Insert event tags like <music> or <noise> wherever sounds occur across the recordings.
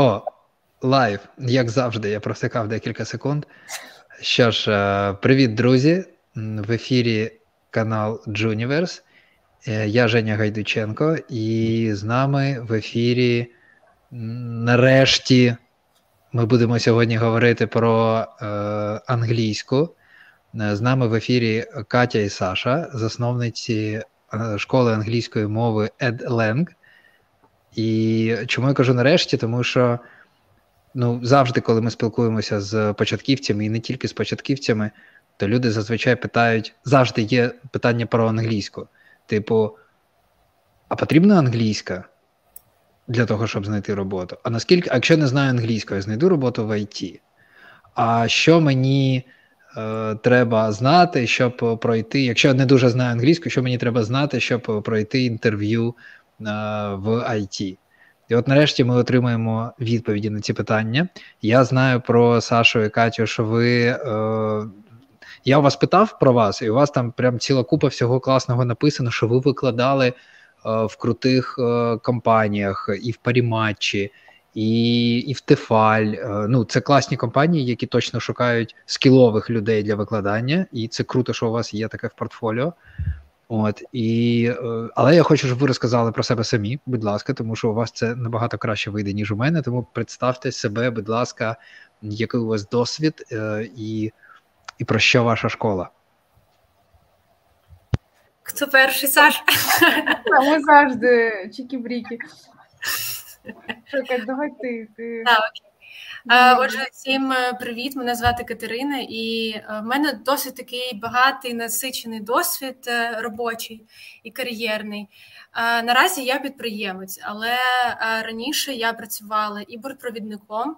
О, live, як завжди, я просикав декілька секунд. Що ж, е, привіт, друзі. В ефірі канал Juniverse. Е, я Женя Гайдученко, і з нами в ефірі нарешті ми будемо сьогодні говорити про е, англійську. Е, з нами в ефірі Катя і Саша, засновниці школи англійської мови EdLang. І чому я кажу нарешті? Тому що ну, завжди, коли ми спілкуємося з початківцями, і не тільки з початківцями, то люди зазвичай питають: завжди є питання про англійську. Типу, а потрібна англійська для того, щоб знайти роботу? А наскільки, а якщо не знаю англійської, я знайду роботу в ІТ. А що мені е, треба знати, щоб пройти? Якщо не дуже знаю англійську, що мені треба знати, щоб пройти інтерв'ю в IT. І от нарешті ми отримаємо відповіді на ці питання. Я знаю про Сашу і Катю, що ви. Е, я у вас питав про вас, і у вас там прям ціла купа всього класного написано, що ви викладали е, в крутих е, компаніях і в Паріматчі, і і в Тефаль. Е, ну, Це класні компанії, які точно шукають скілових людей для викладання, і це круто, що у вас є таке в портфоліо. От і е, але я хочу, щоб ви розказали про себе самі, будь ласка, тому що у вас це набагато краще вийде, ніж у мене. Тому представте себе, будь ласка, який у вас досвід е, і, і про що ваша школа. Хто перший Саш? Ми завжди чікі-бріки. Давай ти. ти. Так, окей. Е, отже, всім е, привіт! Мене звати Катерина, і е, в мене досить такий багатий насичений досвід робочий і кар'єрний. Наразі я підприємець, але раніше я працювала і бортпровідником,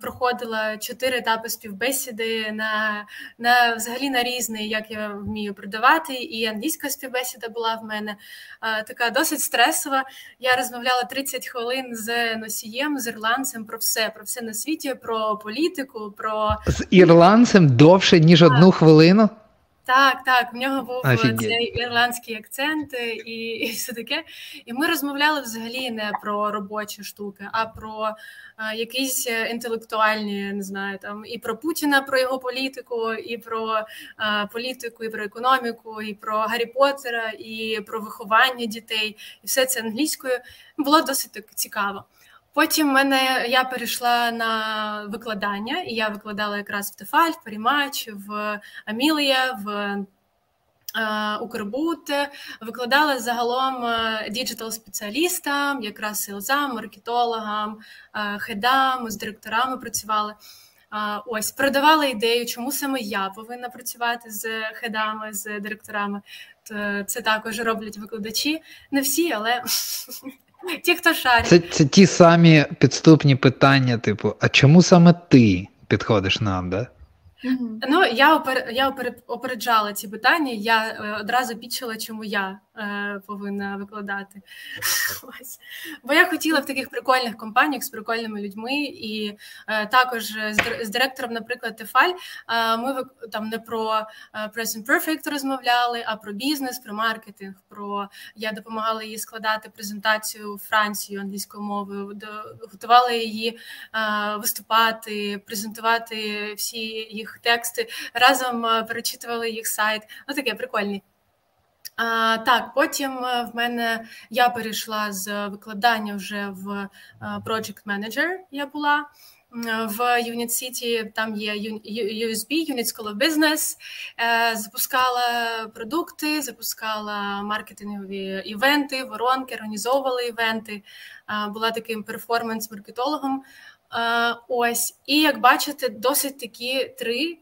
проходила чотири етапи співбесіди на на взагалі на різний, як я вмію продавати. І англійська співбесіда була в мене така досить стресова. Я розмовляла 30 хвилин з носієм, з ірландцем про все, про все на світі, про політику. про... З ірландцем довше ніж одну хвилину. Так, так, в нього був Офігеть. цей ірландський акцент і і все таке. І ми розмовляли взагалі не про робочі штуки, а про а, якісь інтелектуальні, не знаю, там і про Путіна, про його політику, і про а, політику, і про економіку, і про Гаррі Поттера, і про виховання дітей, і все це англійською було досить так цікаво. Потім мене я перейшла на викладання, і я викладала якраз в Тефаль, в Парімач, в Амілія, в е, Укрбут, викладала загалом е, діджитал-спеціалістам, якраз селзам, маркетологам, е, хедам, з директорами працювали. Ось продавала ідею, чому саме я повинна працювати з хедами, з директорами. Це також роблять викладачі. Не всі, але <laughs> <laughs> Ті, хто шарить. Це це ті самі підступні питання, типу, а чому саме ти підходиш нам, да? Ну, я опер, я опереджала ці питання, я е, одразу підчила, чому я е, повинна викладати. <laughs> Ось. Бо я хотіла в таких прикольних компаніях з прикольними людьми, і е, також з, з директором, наприклад, Тефаль, е, ми там не про е, Present Perfect розмовляли, а про бізнес, про маркетинг. Про я допомагала їй складати презентацію Францію англійською мовою, до, готувала її е, виступати, презентувати всі їх тексти, разом перечитували їх сайт. Ну таке прикольні. А, Так, потім е, в мене я перейшла з викладання вже в е, Project Manager, Я була в Unit City, Там є USB, Unit School of Business, е, Запускала продукти, запускала маркетингові івенти, воронки, організовувала івенти. Була таким перформанс-маркетологом. Ось, і як бачите, досить такі три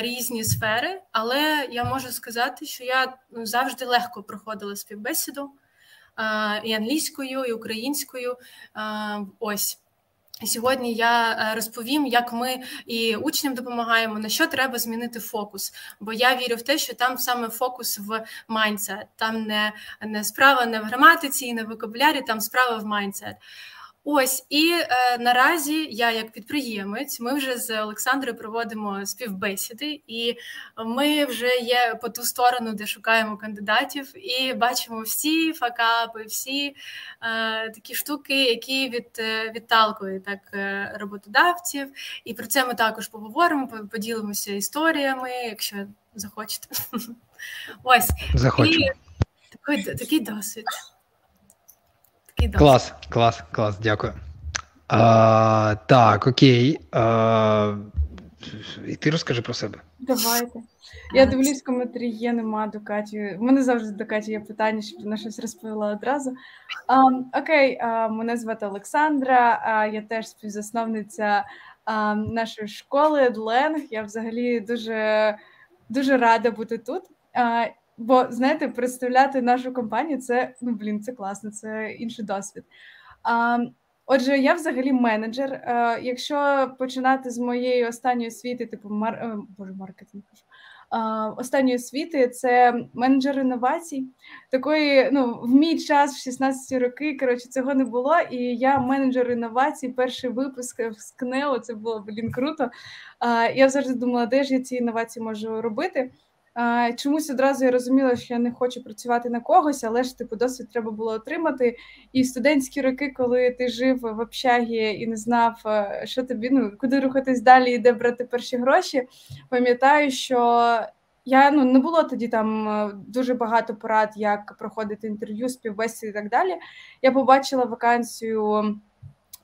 різні сфери, але я можу сказати, що я ну, завжди легко проходила співбесіду і англійською, і українською. Ось. Сьогодні я е, розповім, як ми і учням допомагаємо, на що треба змінити фокус. Бо я вірю в те, що там саме фокус в майндсет. Там не не справа не в граматиці, не в вокабулярі, там справа в майндсет. Ось і е, наразі я, як підприємець, ми вже з Олександрою проводимо співбесіди, і ми вже є по ту сторону, де шукаємо кандидатів, і бачимо всі факапи, всі е, такі штуки, які від, е, відталкують так е, роботодавців. І про це ми також поговоримо. Поділимося історіями, якщо захочете. <laughs> Ось Захочу. І такий, такий досвід. Клас, клас, клас, дякую. А, Так, окей. А, І ти розкажи про себе. Давайте. Я дивлюсь, коментарі є, нема до Каті. У мене завжди до Каті є питання, щоб вона щось розповіла одразу. А, окей, а, мене звати Олександра, а, я теж співзасновниця а, нашої школи Дленг. Я взагалі дуже дуже рада бути тут. А, Бо знаєте, представляти нашу компанію це ну блін, це класно, це інший досвід. А, Отже, я взагалі менеджер. А, якщо починати з моєї останньої освіти, типу мар... Е, боже, маркетинг. Останньої освіти це менеджер інновацій. Такої, ну, в мій час, в 16 роки, коротше, цього не було. І я менеджер інновацій, перший випуск з КНЕО, це було блін круто. А, Я завжди думала, де ж я ці інновації можу робити. Чомусь одразу я розуміла, що я не хочу працювати на когось, але ж типу досвід треба було отримати. І в студентські роки, коли ти жив в общагі і не знав, е, що тобі ну куди рухатись далі і де брати перші гроші, пам'ятаю, що я ну не було тоді там е, дуже багато порад, як проходити інтерв'ю, співбесіди і так далі. Я побачила вакансію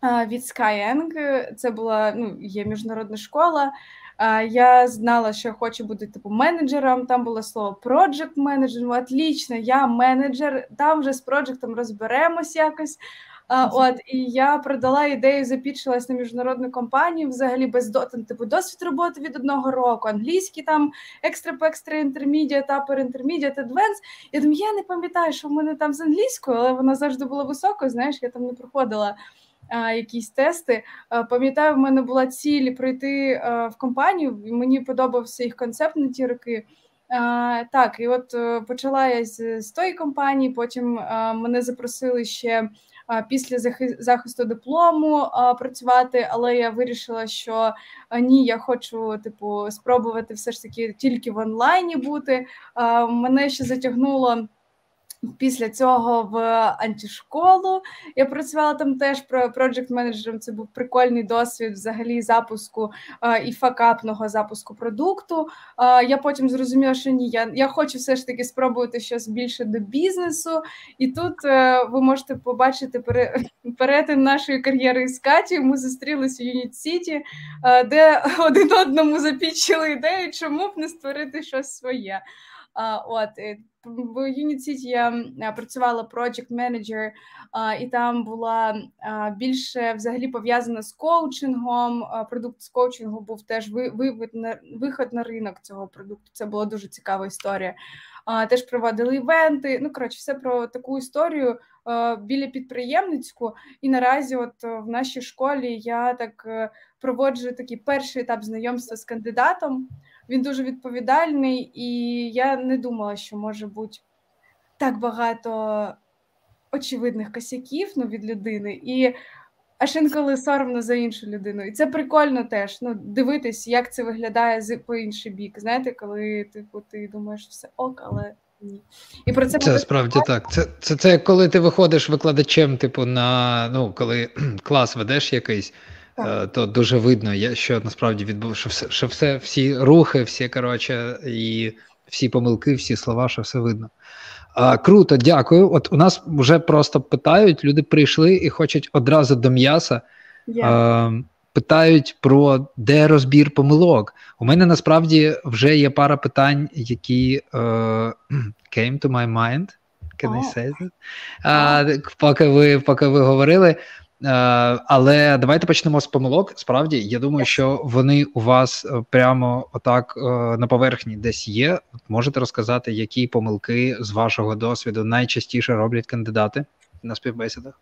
е, від Skyeng, Це була ну є міжнародна школа. Я знала, що я хочу бути типу менеджером. Там було слово project менеджер. Ну, отлично, я менеджер. Там вже з проджектом розберемось якось. От і я продала ідею, запічилась на міжнародну компанію взагалі без дотин, типу досвід роботи від одного року, англійський там екстра екстра інтермідіат, апер інтермідіат, адвенс. Я думаю, я не пам'ятаю, що в мене там з англійською, але вона завжди була високою. Знаєш, я там не проходила якісь тести. А, пам'ятаю, в мене була ціль пройти а, в компанію. Мені подобався їх концепт на ті роки. А, Так, і от е, почала я з, з тої компанії. Потім мене запросили ще після захисту диплому працювати, але я вирішила, що ні, я хочу типу спробувати все ж таки тільки в онлайні бути. Мене ще затягнуло. Після цього в антишколу я працювала там теж проджект менеджером. Це був прикольний досвід взагалі запуску е, і факапного запуску продукту. Е, я потім зрозуміла, що ні, я я хочу все ж таки спробувати щось більше до бізнесу. І тут е, ви можете побачити пере, перетин нашої кар'єри з Каті. Ми зустрілися в Юніт Сіті, де один одному запічили ідею, чому б не створити щось своє. От в Unit City я працювала project manager, і там була більше взагалі пов'язана з коучингом. Продукт з коучингу був теж вивід на виход на ринок цього продукту. Це була дуже цікава історія. Теж проводили івенти. Ну коротше, все про таку історію біля підприємницьку. І наразі, от в нашій школі, я так е, проводжу такий перший етап знайомства з кандидатом. Він дуже відповідальний, і я не думала, що може бути так багато очевидних косяків ну, від людини, і аж інколи соромно за іншу людину. І це прикольно теж ну, дивитись, як це виглядає з по інший бік. Знаєте, коли типу, ти думаєш, все ок, але. Ні. І про це це справді так. Це це, це коли ти виходиш викладачем, типу, на ну, коли <clears throat> клас ведеш якийсь, Е, то дуже видно, що насправді відбув, що все, що все, всі рухи, всі коротше, і всі помилки, всі слова, що все видно. А, Круто, дякую. От у нас вже просто питають, люди прийшли і хочуть одразу до м'яса. Yeah. А, питають про де розбір помилок. У мене насправді вже є пара питань, які uh, <clears throat> came to my mind. Can oh. I say that? Uh, поки ви поки ви говорили. Е, але давайте почнемо з помилок. Справді, я думаю, що вони у вас е, прямо отак е, на поверхні десь є. Можете розказати, які помилки з вашого досвіду найчастіше роблять кандидати на співбесідах?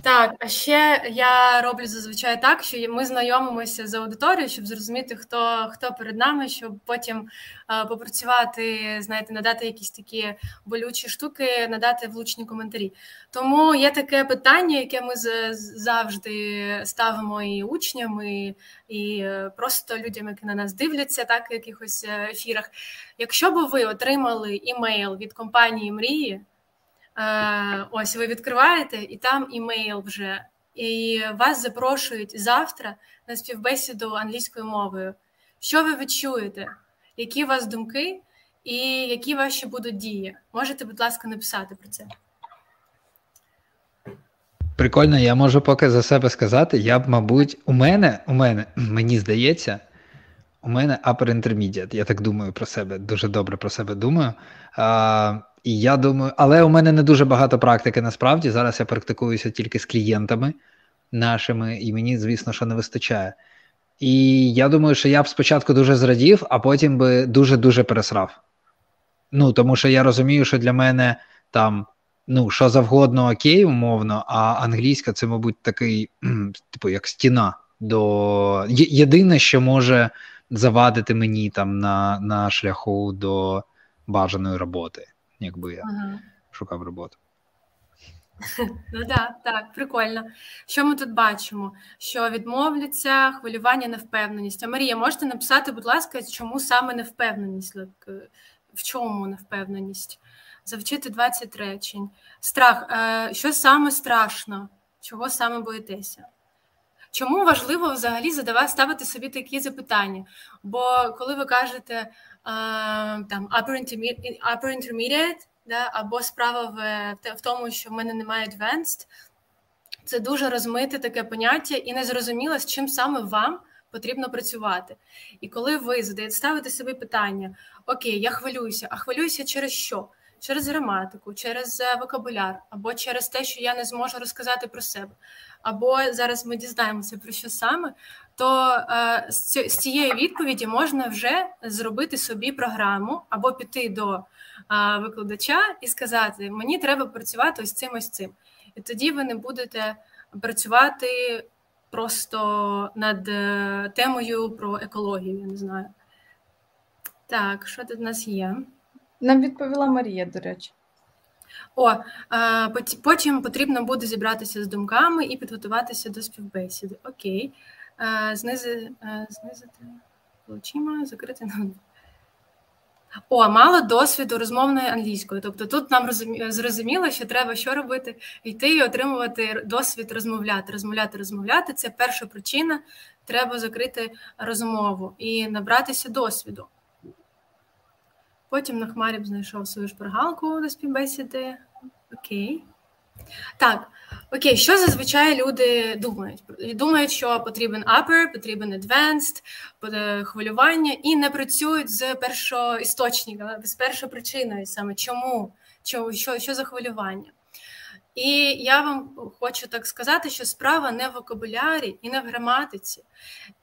Так, а ще я роблю зазвичай так, що ми знайомимося з аудиторією, щоб зрозуміти, хто хто перед нами, щоб потім е, попрацювати, знаєте, надати якісь такі болючі штуки, надати влучні коментарі. Тому є таке питання, яке ми завжди ставимо і учням, і, і е, просто людям, які на нас дивляться, так в якихось е, ефірах. Якщо б ви отримали імейл від компанії Мрії. Е, ось ви відкриваєте, і там імейл вже, і вас запрошують завтра на співбесіду англійською мовою. Що ви відчуєте? Які у вас думки і які ваші будуть дії? Можете, будь ласка, написати про це. Прикольно, я можу поки за себе сказати. Я б, мабуть, у мене, у мене, мені здається, у мене upper intermediate. Я так думаю про себе, дуже добре про себе думаю. А, я думаю, але у мене не дуже багато практики насправді. Зараз я практикуюся тільки з клієнтами нашими, і мені, звісно, що не вистачає. І я думаю, що я б спочатку дуже зрадів, а потім би дуже-дуже пересрав. Ну, тому що я розумію, що для мене там ну, що завгодно окей, умовно, а англійська це, мабуть, такий, типу, як стіна. до Єдине, що може завадити мені там на, на шляху до бажаної роботи якби я ага. шукав роботу. Ну так, так, прикольно. Що ми тут бачимо? Що відмовляться, хвилювання, невпевненість. А Марія, можете написати, будь ласка, чому саме невпевненість? Е, в чому невпевненість? Завчити 20 речень. Страх. Е, що саме страшно? Чого саме боїтеся? Чому важливо взагалі задавати ставити собі такі запитання? Бо коли ви кажете там upper intermediate, да, або справа в, в тому, що в мене немає advanced, це дуже розмите таке поняття і незрозуміло, з чим саме вам потрібно працювати. І коли ви задаєте ставите собі питання: Окей, я хвилююся, а хвилююся через що? Через граматику, через е, вокабуляр, або через те, що я не зможу розказати про себе, або зараз ми дізнаємося про що саме, то е, з цієї відповіді можна вже зробити собі програму або піти до е, викладача і сказати: Мені треба працювати ось цим ось цим. І тоді ви не будете працювати просто над темою про екологію. Я не знаю. Так, що тут у нас є? Нам відповіла Марія, до речі. О, потім потрібно буде зібратися з думками і підготуватися до співбесіди. Окей. Знизи, знизити очима, закрити на. О, мало досвіду розмовної англійської. Тобто тут нам зрозуміло, що треба що робити, йти і отримувати досвід розмовляти, розмовляти, розмовляти. Це перша причина. Треба закрити розмову і набратися досвіду. Потім на хмарі б знайшов свою шпаргалку до співбесіди. Окей. Так, окей, що зазвичай люди думають? Думають, що потрібен upper, потрібен advanced, хвилювання, і не працюють з першого істочника, з першою причиною саме чому, що, що, що за хвилювання. І я вам хочу так сказати, що справа не в вокабулярі і не в граматиці,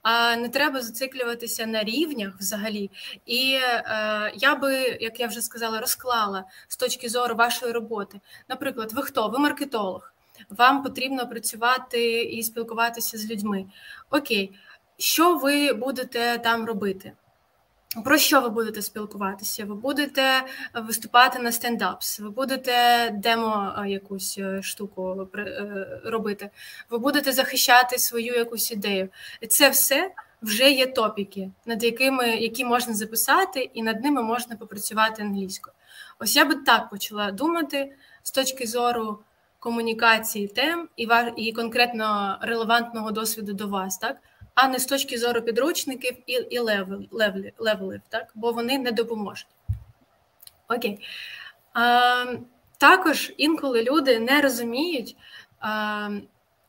а не треба зациклюватися на рівнях взагалі. І е, я би, як я вже сказала, розклала з точки зору вашої роботи. Наприклад, ви хто? Ви маркетолог, вам потрібно працювати і спілкуватися з людьми. Окей, що ви будете там робити? Про що ви будете спілкуватися? Ви будете виступати на стендапс, ви будете демо е, якусь е, штуку е, робити, ви будете захищати свою якусь ідею. Це все вже є топіки, над якими які можна записати, і над ними можна попрацювати англійською. Ось я би так почала думати з точки зору комунікації тем і і конкретно релевантного досвіду до вас, так а не з точки зору підручників і і level, level ів, так? бо вони не допоможуть. Окей. А, Також інколи люди не розуміють а,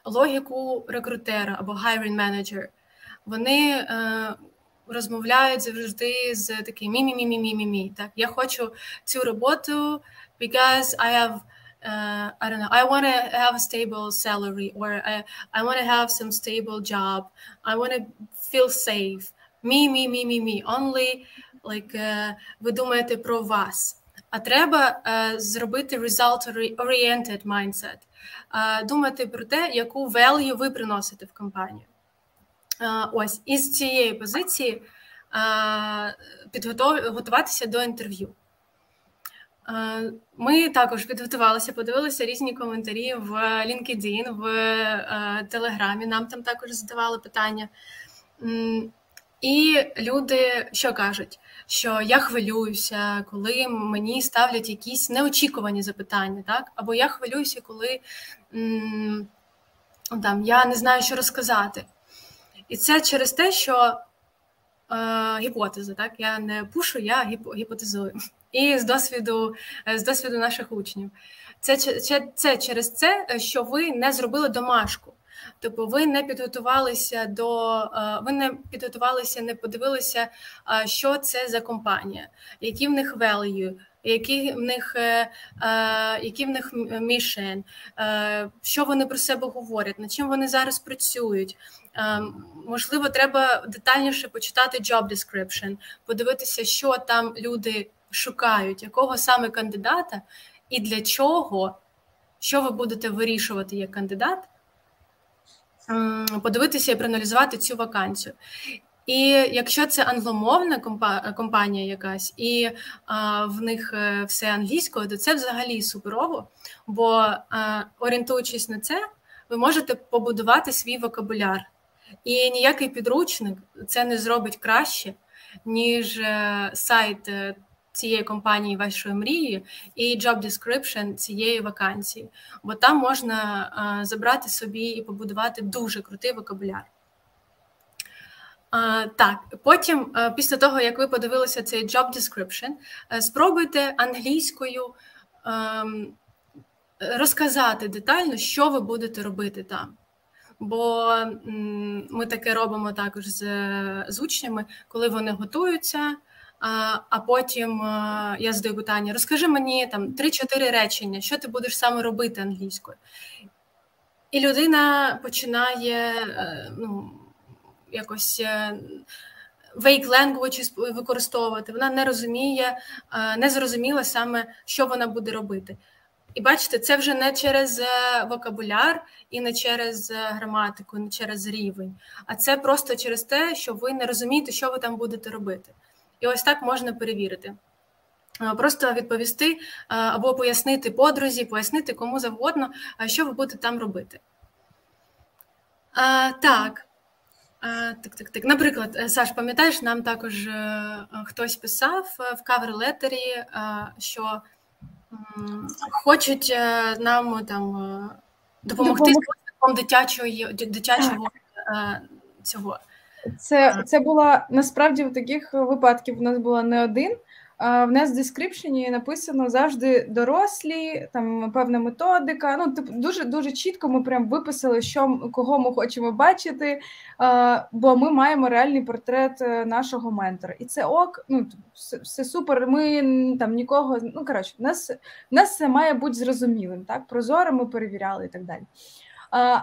логіку рекрутера або hiring manager. Вони е, розмовляють завжди з таким мі-мі-мі-мі-мі-мі. Так, я хочу цю роботу because I have uh, I don't know. I want to have a stable salary, or I, I want to have some stable job. I want to feel safe. Me, me, me, me, me. Only like uh, ви думаєте про вас. а треба е, зробити result-oriented mindset, е, думати про те, яку value ви приносите в компанію. Е, ось із цієї позиції е, підготуватися до інтерв'ю. Е, ми також підготувалися, подивилися різні коментарі в LinkedIn, в е, Телеграмі. Нам там також задавали питання. І люди що кажуть? Що я хвилююся, коли мені ставлять якісь неочікувані запитання, так? Або я хвилююся, коли там я не знаю, що розказати. І це через те, що е, гіпотеза, так? Я не пушу, я гіпотезую. І з досвіду е, з досвіду наших учнів. Це, це, через це, що ви не зробили домашку. Тобто ви не підготувалися до е, ви не підготувалися, не подивилися, е, що це за компанія, які в них value, які в них е, які в них mission, що вони про себе говорять, над чим вони зараз працюють. Можливо, треба детальніше почитати job description, подивитися, що там люди шукають, якого саме кандидата і для чого, що ви будете вирішувати як кандидат подивитися і проаналізувати цю вакансію. І якщо це англомовна компанія якась, і а, в них е, все англійською, то це взагалі суперово. Бо а, орієнтуючись на це, ви можете побудувати свій вокабуляр. І ніякий підручник це не зробить краще, ніж е, сайт е, цієї компанії вашої мрії і job description цієї вакансії, бо там можна а, забрати собі і побудувати дуже крутий вокабуляр. А, так, потім, а, після того, як ви подивилися цей job description, спробуйте англійською ем, розказати детально, що ви будете робити там. Бо ми таке робимо також з, з учнями, коли вони готуються. А потім я задаю питання: розкажи мені там 3-4 речення, що ти будеш саме робити англійською. І людина починає е, ну, якось е, vague language використовувати. Вона не розуміє, е, не зрозуміла саме, що вона буде робити. І бачите, це вже не через вокабуляр і не через граматику, не через рівень, а це просто через те, що ви не розумієте, що ви там будете робити. І ось так можна перевірити. Просто відповісти або пояснити подрузі, пояснити кому завгодно, що ви будете там робити. А, Так. А, так, так, так. Наприклад, е, Саш, пам'ятаєш, нам також е, хтось писав е, в кавер-летері, що хочуть нам там допомогти з дитячого дитячого цього. Це це була насправді в таких випадків у нас була не один. В нас в дескрипшені написано завжди дорослі, там певна методика. Ну, типу, дуже дуже чітко ми прям виписали, що кого ми хочемо бачити, бо ми маємо реальний портрет е, нашого ментора. І це ок, ну все, все супер. Ми там нікого. Ну коротше, в нас в нас це має бути зрозумілим. Так, прозоро ми перевіряли і так далі.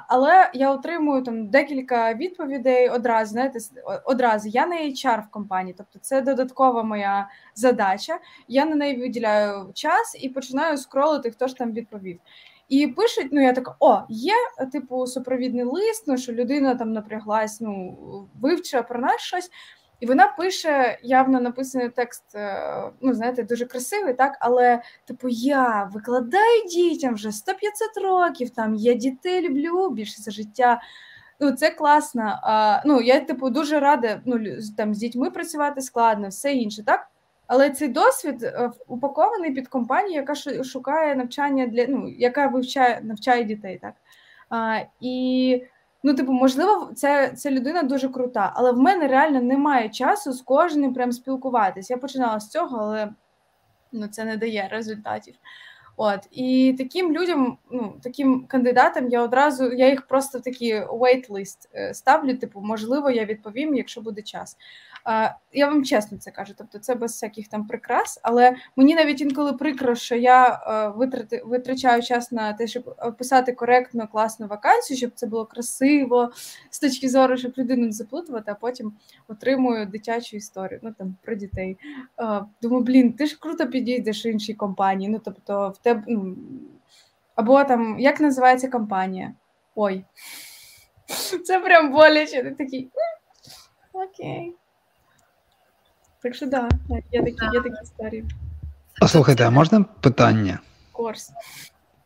Але я отримую там декілька відповідей одразу. Знаєте, одразу я не HR в компанії, тобто це додаткова моя задача. Я на неї виділяю час і починаю скролити, хто ж там відповів. І пишуть, ну я така: о, є типу супровідний лист, ну що людина там напряглась, ну вивчила про нас щось. І вона пише явно написаний текст, е, ну знаєте, дуже красивий, так, але типу, я викладаю дітям вже 100-500 років, там я дітей люблю більше за життя. Ну, це класно. А, Ну, я, типу, дуже рада ну, там з дітьми працювати складно, все інше, так? Але цей досвід е, упакований під компанію, яка шукає навчання для ну, яка вивчає навчає дітей, так. А, І Ну, типу, можливо, це це людина дуже крута, але в мене реально немає часу з кожним прям спілкуватись. Я починала з цього, але ну, це не дає результатів. От і таким людям, ну таким кандидатам, я одразу я їх просто в такі wait-list е, ставлю. Типу, можливо, я відповім, якщо буде час. Я вам чесно це кажу, тобто це без всяких там прикрас, але мені навіть інколи прикро, що я витрати, витрачаю час на те, щоб описати коректно, класну вакансію, щоб це було красиво з точки зору, щоб людину не заплутувати, а потім отримую дитячу історію ну там про дітей. Думаю, блін, ти ж круто підійдеш іншій компанії. Ну тобто, в тебе ну, або там як називається компанія? Ой. <laughs> Це прям боляче. Ти такий. Окей. Так що да, є такі є такі історії. А слухайте, а можна питання? Корс.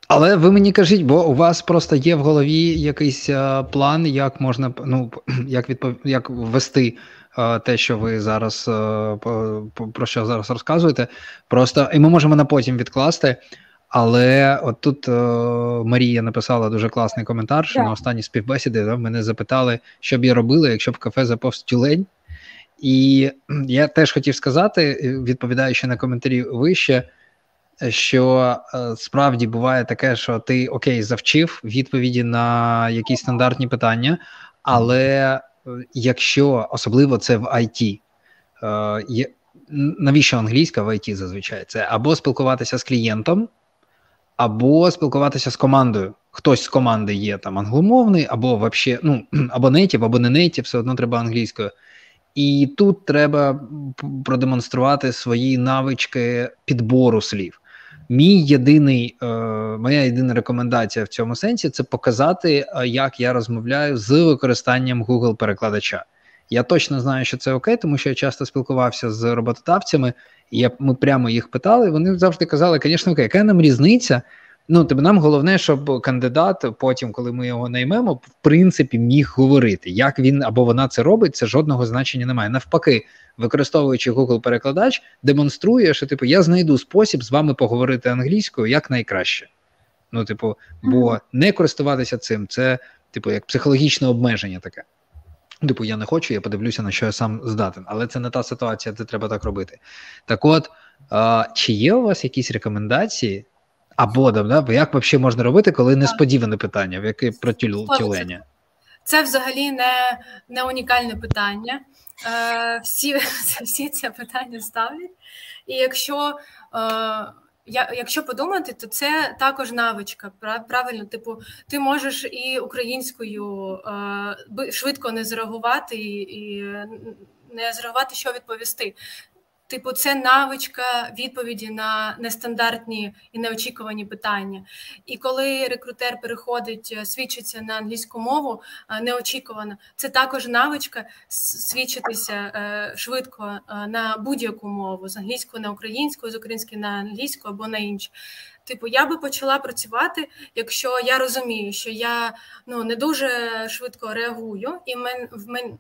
Але ви мені кажіть, бо у вас просто є в голові якийсь а, план, як можна ну, <clears throat> як відпов... як ввести а, те, що ви зараз а, про що зараз розказуєте. Просто і ми можемо на потім відкласти. Але от тут Марія написала дуже класний коментар, що yeah. на останній співбесіді да, мене запитали, що б я робила, якщо б кафе заповз тюлень. І я теж хотів сказати, відповідаючи на коментарі вище, що е, справді буває таке, що ти окей, завчив відповіді на якісь стандартні питання, але е, якщо особливо це в IT, е, навіщо англійська в IT зазвичай? Це або спілкуватися з клієнтом або спілкуватися з командою. Хтось з команди є там англомовний, або вообще, ну, <clears throat> або нейтів, або не нейтів, все одно треба англійською. І тут треба продемонструвати свої навички підбору слів. Мій єдиний, е, моя єдина рекомендація в цьому сенсі це показати, е, як я розмовляю з використанням Google перекладача. Я точно знаю, що це окей, тому що я часто спілкувався з роботодавцями, і я, ми прямо їх питали. Вони завжди казали, звісно, окей, яка нам різниця? Ну, тобто нам головне, щоб кандидат, потім, коли ми його наймемо, в принципі, міг говорити. Як він або вона це робить, це жодного значення немає. Навпаки, використовуючи Google перекладач, демонструє, що типу я знайду спосіб з вами поговорити англійською як найкраще. Ну, типу, бо не користуватися цим, це типу як психологічне обмеження таке. Типу, я не хочу, я подивлюся, на що я сам здатен. Але це не та ситуація, де треба так робити. Так от, а, чи є у вас якісь рекомендації? Або да, як взагалі можна робити, коли несподіване питання, в яке про тюлення? Це взагалі не не унікальне питання. Е, Всі <laughs> всі це питання ставлять. І якщо е, Якщо подумати, то це також навичка. Правильно, типу, ти можеш і українською е, швидко не зреагувати і не зреагувати, що відповісти. Типу, це навичка відповіді на нестандартні і неочікувані питання. І коли рекрутер переходить, е, свідчиться на англійську мову е, неочікувано, це також навичка свідчитися е, швидко на будь-яку мову з англійської на українську, з української на англійську або на іншу. Типу, я би почала працювати, якщо я розумію, що я ну не дуже швидко реагую, і мен в мен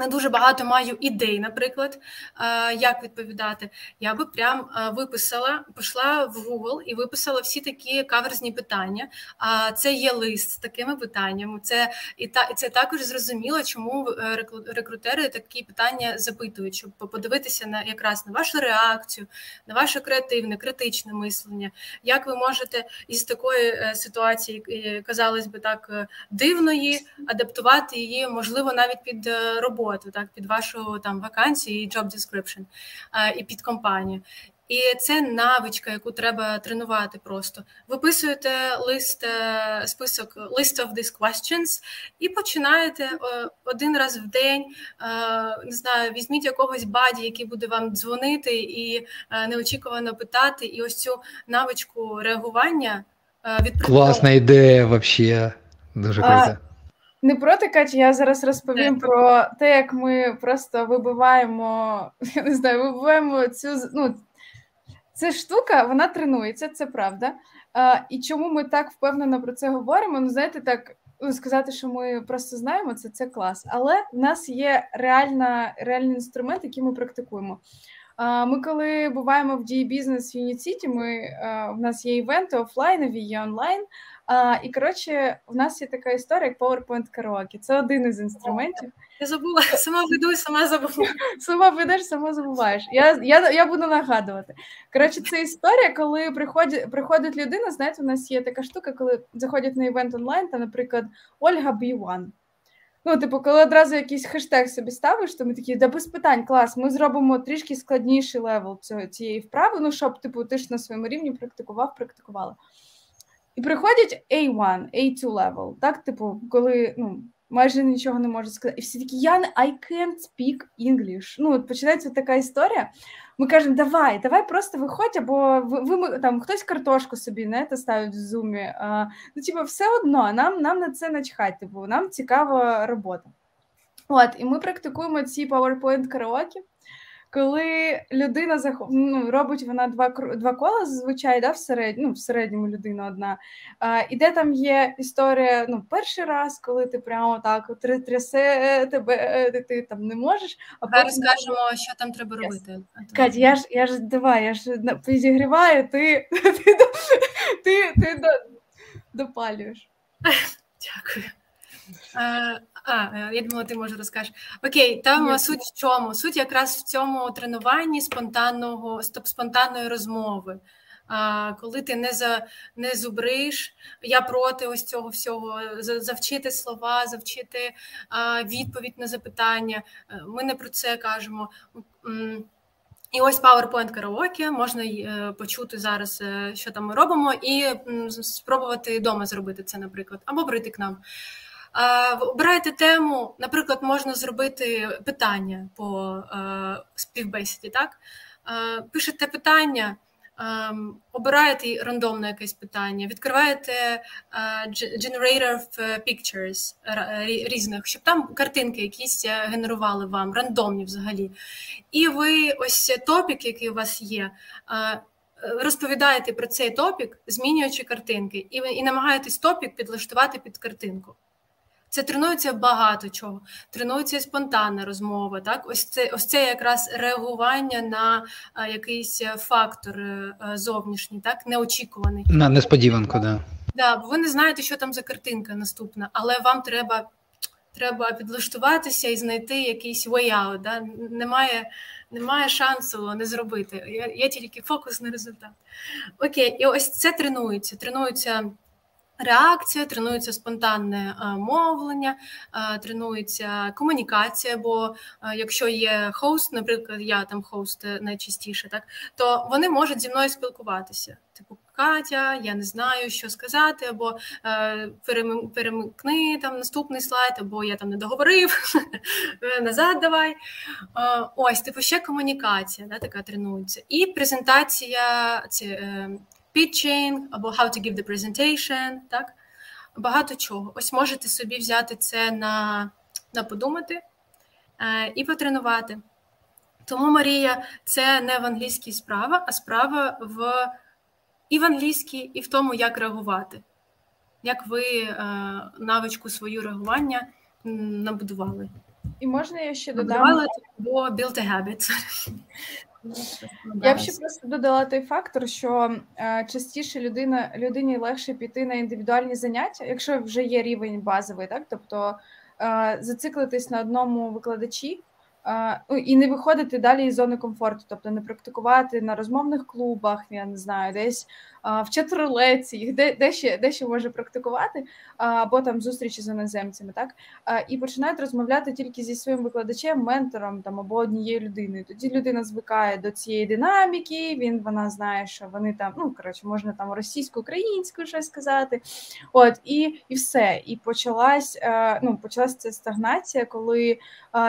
не дуже багато маю ідей, наприклад, е, як відповідати. Я би прям е, виписала, пішла в Google і виписала всі такі каверзні питання. А це є лист з такими питаннями. Це і та і це також зрозуміло, чому е, рекрутери такі питання запитують, щоб подивитися на якраз на вашу реакцію, на ваше креативне, критичне мислення. Як ви можете із такої ситуації, казалось би так, дивної, адаптувати її, можливо, навіть під роботу роботу, так під вашу там вакансію і job description, і під компанію. І це навичка, яку треба тренувати. Просто виписуєте лист, е, список list of these questions і починаєте е, один раз в день. Е, не знаю, візьміть якогось buddy, який буде вам дзвонити і неочікувано питати. І ось цю навичку реагування відпрацьовувати. Класна ідея, взагалі. дуже круто. Не проти Каті, я зараз розповім про те, як ми просто вибиваємо, <laughs> я не знаю, вибиваємо цю ну, ця штука, вона тренується, це правда. А, І чому ми так впевнено про це говоримо? Ну, знаєте, так ну, сказати, що ми просто знаємо, це це клас. Але в нас є реальна, реальний інструмент, який ми практикуємо. А, Ми, коли буваємо в дії бізнес в Юніт ми а, в нас є івенти офлайнові, є онлайн. А, І коротше, в нас є така історія, як PowerPoint караоке. Це один із інструментів. Я забула, <laughs> сама веду і сама забула. Сама ведеш, сама забуваєш. Я я, я буду нагадувати. Коротше, це історія, коли приходить приходить людина. Знаєте, у нас є така штука, коли заходять на івент онлайн, та, наприклад, Ольга B1. Ну, типу, коли одразу якийсь хештег собі ставиш, то ми такі, да без питань, клас, ми зробимо трішки складніший level цього цієї вправи, ну, щоб, типу, ти ж на своєму рівні практикував, практикувала. І приходять A1, A2 level, так, типу, коли ну, майже нічого не можу сказати. І всі такі, я не I can't speak English. Ну, от починається така історія. Ми кажемо, давай, давай просто виходь, або ви, ви там хтось картошку собі не ставить в зумі. А, Ну, типу, все одно, нам нам на це начхати, типу, нам цікава робота. От, і ми практикуємо ці PowerPoint караоке коли людина зах... ну, робить вона два два кола зазвичай да, в серед... ну, в середньому людина одна. А, І де там є історія ну, перший раз, коли ти прямо так трясе тебе, е, ти там не можеш. А потім... розкажемо, що там треба yes. робити. Кать, я ж я ж давай, я ж підігріваю, ти ти, ти, ти, ти допалюєш. Дякую. Е, а, е, я думала, ти може розкажеш. Окей, там Ні. суть в чому? Суть якраз в цьому тренуванні спонтанного спонтанної розмови. А, Коли ти не за не зубриш, я проти ось цього всього, завчити слова, завчити а, відповідь на запитання. Е, ми не про це кажемо. І ось PowerPoint караоке можна почути зараз, що там ми робимо, і спробувати вдома зробити це, наприклад, або прийти к нам. Обираєте тему, наприклад, можна зробити питання по е, співбесіді. Так е, пишете питання, е, обираєте рандомне якесь питання, відкриваєте generator of pictures різних, щоб там картинки якісь генерували вам, рандомні взагалі. І ви ось топік, який у вас є. Розповідаєте про цей топік, змінюючи картинки, і і намагаєтесь топік підлаштувати під картинку. Це тренується багато чого. Тренується спонтанна розмова. Так, ось це ось це якраз реагування на а, якийсь фактор а, зовнішній, так неочікуваний. На несподіванку, да. Да, бо ви не знаєте, що там за картинка наступна, але вам треба треба підлаштуватися і знайти якийсь way out. Да? Немає немає шансу не зробити. Є тільки фокус на результат. Окей, і ось це тренується. Тренується реакція, тренується спонтанне е, мовлення, е, тренується комунікація. Бо е, якщо є хост, наприклад, я там хост найчастіше, так то вони можуть зі мною спілкуватися. Типу, Катя, я не знаю, що сказати, або перемикни там наступний слайд, або я там не договорив <laughs> назад. Давай. Ось, типу, ще комунікація, да, така тренується, і презентація. Ці, pitching або how to give the presentation, так? Багато чого. Ось можете собі взяти це на на подумати е, і потренувати. Тому Марія, це не в англійській справа, а справа в і в англійській, і в тому, як реагувати, як ви е, навичку свою реагування набудували. І можна я ще додам? Набудували, або build a habit. Я б ще просто додала той фактор, що е, частіше людина людині легше піти на індивідуальні заняття, якщо вже є рівень базовий, так тобто е, зациклитись на одному викладачі. Ну, і не виходити далі із зони комфорту, тобто не практикувати на розмовних клубах, я не знаю, десь в чатролеці, їх де де ще де ще може практикувати, або там зустрічі з іноземцями, так і починають розмовляти тільки зі своїм викладачем, ментором там або однією людиною. Тоді людина звикає до цієї динаміки. Він вона знає, що вони там, ну коротше, можна там російсько-українською щось сказати. От і і все. І почалась ну, почалась ця стагнація, коли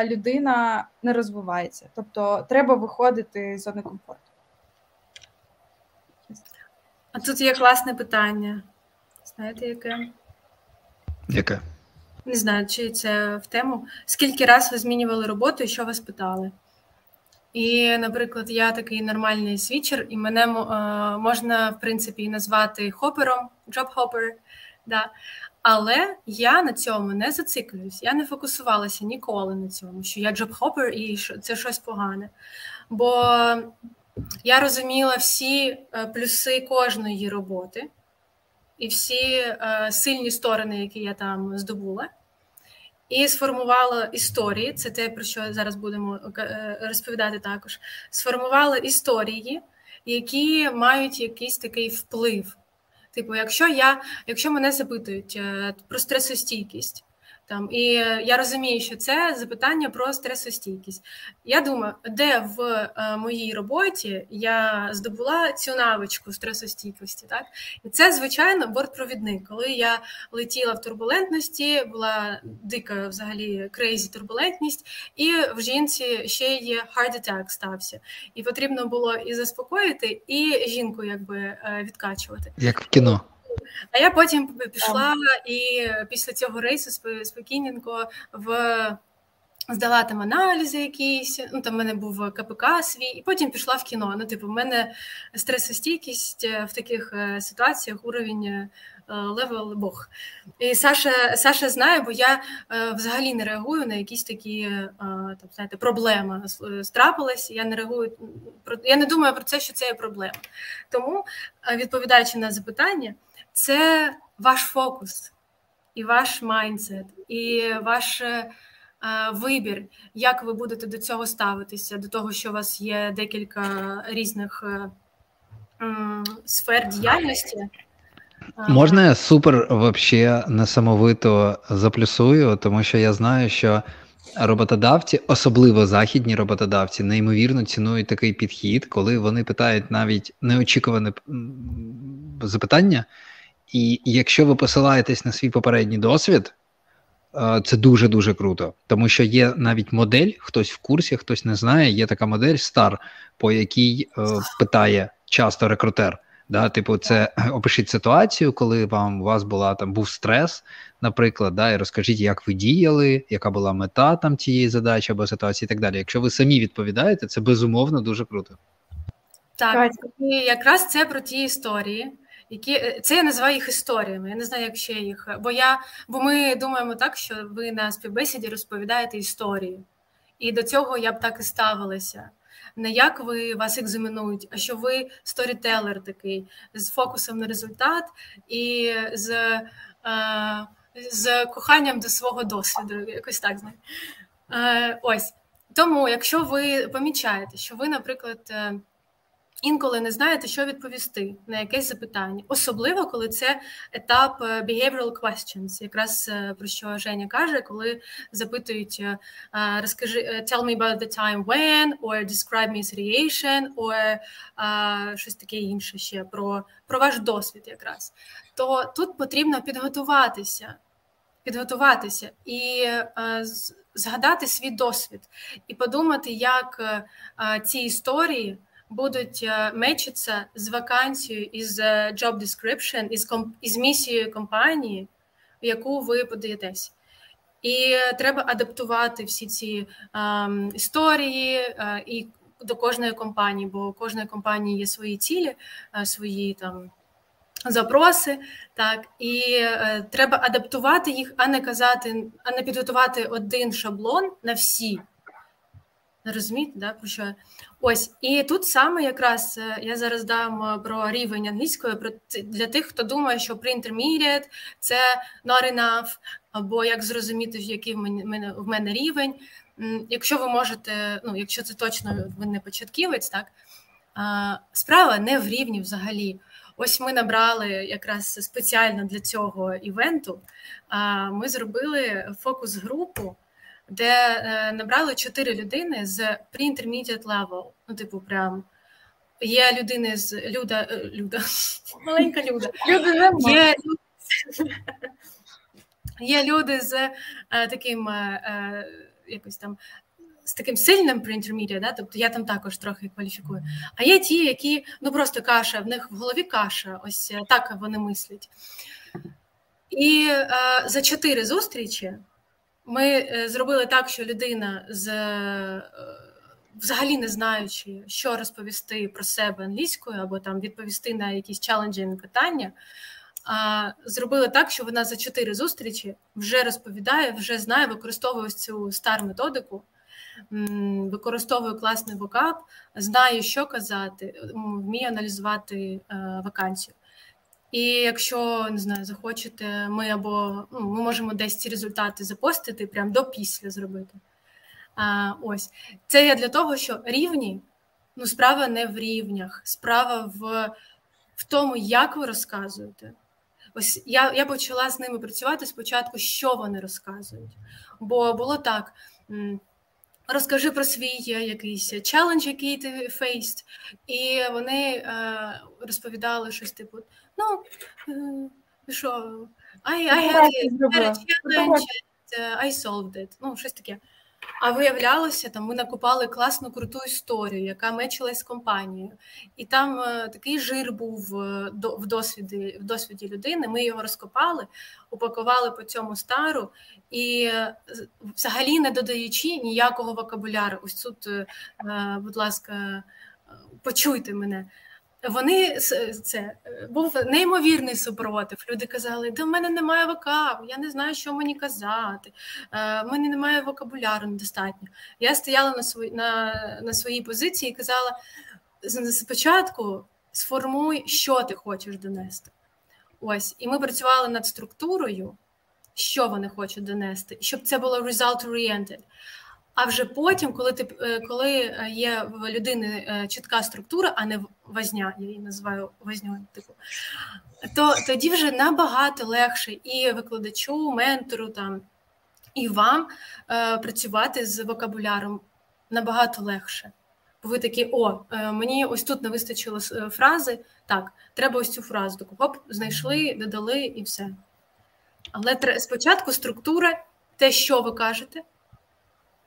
людина не розвивається. Тобто треба виходити з зони комфорту. А тут є класне питання. Знаєте, яке? Яке? Не знаю, чи це в тему. Скільки раз ви змінювали роботу і що ви спитали? І, наприклад, я такий нормальний свічер, і мене е, можна, в принципі, назвати хопером, джоб-хопер. Да. Але я на цьому не зациклююсь. Я не фокусувалася ніколи на цьому, що я джоб-хопер і це щось погане. Бо я розуміла всі е, плюси кожної роботи і всі е, сильні сторони, які я там здобула, і сформувала історії. Це те, про що зараз будемо е, розповідати також. Сформувала історії, які мають якийсь такий вплив. Типу, якщо я, якщо мене запитують про стресостійкість, Там і я розумію, що це запитання про стресостійкість. Я думаю, де в е, моїй роботі я здобула цю навичку стресостійкості, так і це звичайно бортпровідник. Коли я летіла в турбулентності, була дика взагалі крейзі турбулентність, і в жінці ще є heart attack стався, і потрібно було і заспокоїти, і жінку якби е, відкачувати, як в кіно. А я потім пішла і після цього рейсу спокійненько в. Здала там аналізи якісь, ну там в мене був КПК свій, і потім пішла в кіно. Ну, типу, в мене стресостійкість е, в таких е, ситуаціях, уровень е, level Бог. І Саша Саша знає, бо я взагалі не реагую на якісь такі там, знаєте, проблеми страпилась. Я не реагую я не думаю про це, що це є проблема. Тому, відповідаючи на запитання це ваш фокус, і ваш майндсет, і ваш е, вибір, як ви будете до цього ставитися, до того, що у вас є декілька різних е, сфер діяльності. Можна я супер вообще несамовито заплюсую, тому що я знаю, що роботодавці, особливо західні роботодавці, неймовірно цінують такий підхід, коли вони питають навіть неочікуване запитання, і якщо ви посилаєтесь на свій попередній досвід, е, це дуже дуже круто, тому що є навіть модель, хтось в курсі, хтось не знає. Є така модель стар, по якій е, питає часто рекрутер. Да, Типу, це <clears throat> опишіть ситуацію, коли вам у вас була там був стрес, наприклад, да, і розкажіть, як ви діяли, яка була мета там цієї задачі або ситуації, і так далі. Якщо ви самі відповідаєте, це безумовно дуже круто. Так, і якраз це про ті історії, які е, це я називаю їх історіями. Я не знаю, як ще їх. Бо я бо ми думаємо так, що ви на співбесіді розповідаєте історії, і до цього я б так і ставилася. Не як ви вас екзаменують, а що ви сторітелер такий з фокусом на результат і з е, з коханням до свого досвіду. Якось так знаю. Е, Ось тому, якщо ви помічаєте, що ви, наприклад. Інколи не знаєте, що відповісти на якесь запитання, особливо коли це етап е, behavioral questions, якраз е, про що Женя каже, коли запитують е, розкажи tell me about the time when, or describe me a situation, or щось таке інше ще про, про ваш досвід, якраз то тут потрібно підготуватися. Підготуватися і е, згадати свій досвід, і подумати, як е, ці історії будуть е, мечитися з вакансією із е, job description, із комп... із місією компанії, в яку ви подаєтесь. І треба адаптувати всі ці ем, історії е, і до кожної компанії, бо у кожної компанії є свої цілі, е, свої там запроси, так і е, треба адаптувати їх, а не казати, а не підготувати один шаблон на всі. Розумієте, да, про що ось і тут саме якраз е, я зараз дам е, про рівень англійської про для тих, хто думає, що pre-intermediate – це not enough, або як зрозуміти, який в мене в мене рівень. Якщо ви можете, ну якщо це точно ви не початківець, так справа не в рівні взагалі. Ось ми набрали якраз спеціально для цього івенту. Ми зробили фокус групу де е, набрали чотири людини з pre-intermediate level. Ну, типу, прям є людини з Люда, е, Люда, <laughs> маленька Люда. Люди Є, <laughs> є люди з е, таким якось там. З таким сильним pre-intermediate, да? тобто я там також трохи кваліфікую. А є ті, які ну просто каша, в них в голові каша, ось так вони мислять. І е, за чотири зустрічі ми е, зробили так, що людина з е, взагалі не знаючи, що розповісти про себе англійською, або там відповісти на якісь челенджі питання. А зробили так, що вона за чотири зустрічі вже розповідає, вже знає, використовує цю стар методику, використовує класний вокаб, знає, що казати, вміє аналізувати е, вакансію. І якщо не знаю, захочете, ми або ну, ми можемо десь ці результати запостити, прям до після зробити. А, Ось це я для того, що рівні, ну справа не в рівнях, справа в, в тому, як ви розказуєте, ось я я почала з ними працювати спочатку, що вони розказують. Бо було так. Розкажи про свій якийсь челендж, який ти фейст, і вони е, розповідали щось типу: ну е, що, I, I had a challenge, and I solved it. Ну, щось таке. А виявлялося, там ми накопали класну круту історію, яка мечилась з компанією. І там е, такий жир був е, до, в досвіді в досвіді людини. Ми його розкопали, упакували по цьому стару і е, взагалі не додаючи ніякого вокабуляру. Ось тут, е, е, будь ласка, почуйте мене. Вони це був неймовірний супротив. Люди казали, в мене немає вокаб, я не знаю, що мені казати. В мене немає вокабуляру недостатньо. Я стояла на свої, на, на своїй позиції і казала: спочатку сформуй, що ти хочеш донести. Ось, і ми працювали над структурою, що вони хочуть донести, щоб це було result-oriented. А вже потім, коли ти е, коли е, є в людини е, чітка структура, а не возня, я її називаю возньою, типу, то тоді вже набагато легше і викладачу, ментору там і вам е, працювати з вокабуляром набагато легше. Бо ви такі, о, мені ось тут не вистачило фрази. Так, треба ось цю фразу. Таку хоп, знайшли, додали і все. Але спочатку структура, те, що ви кажете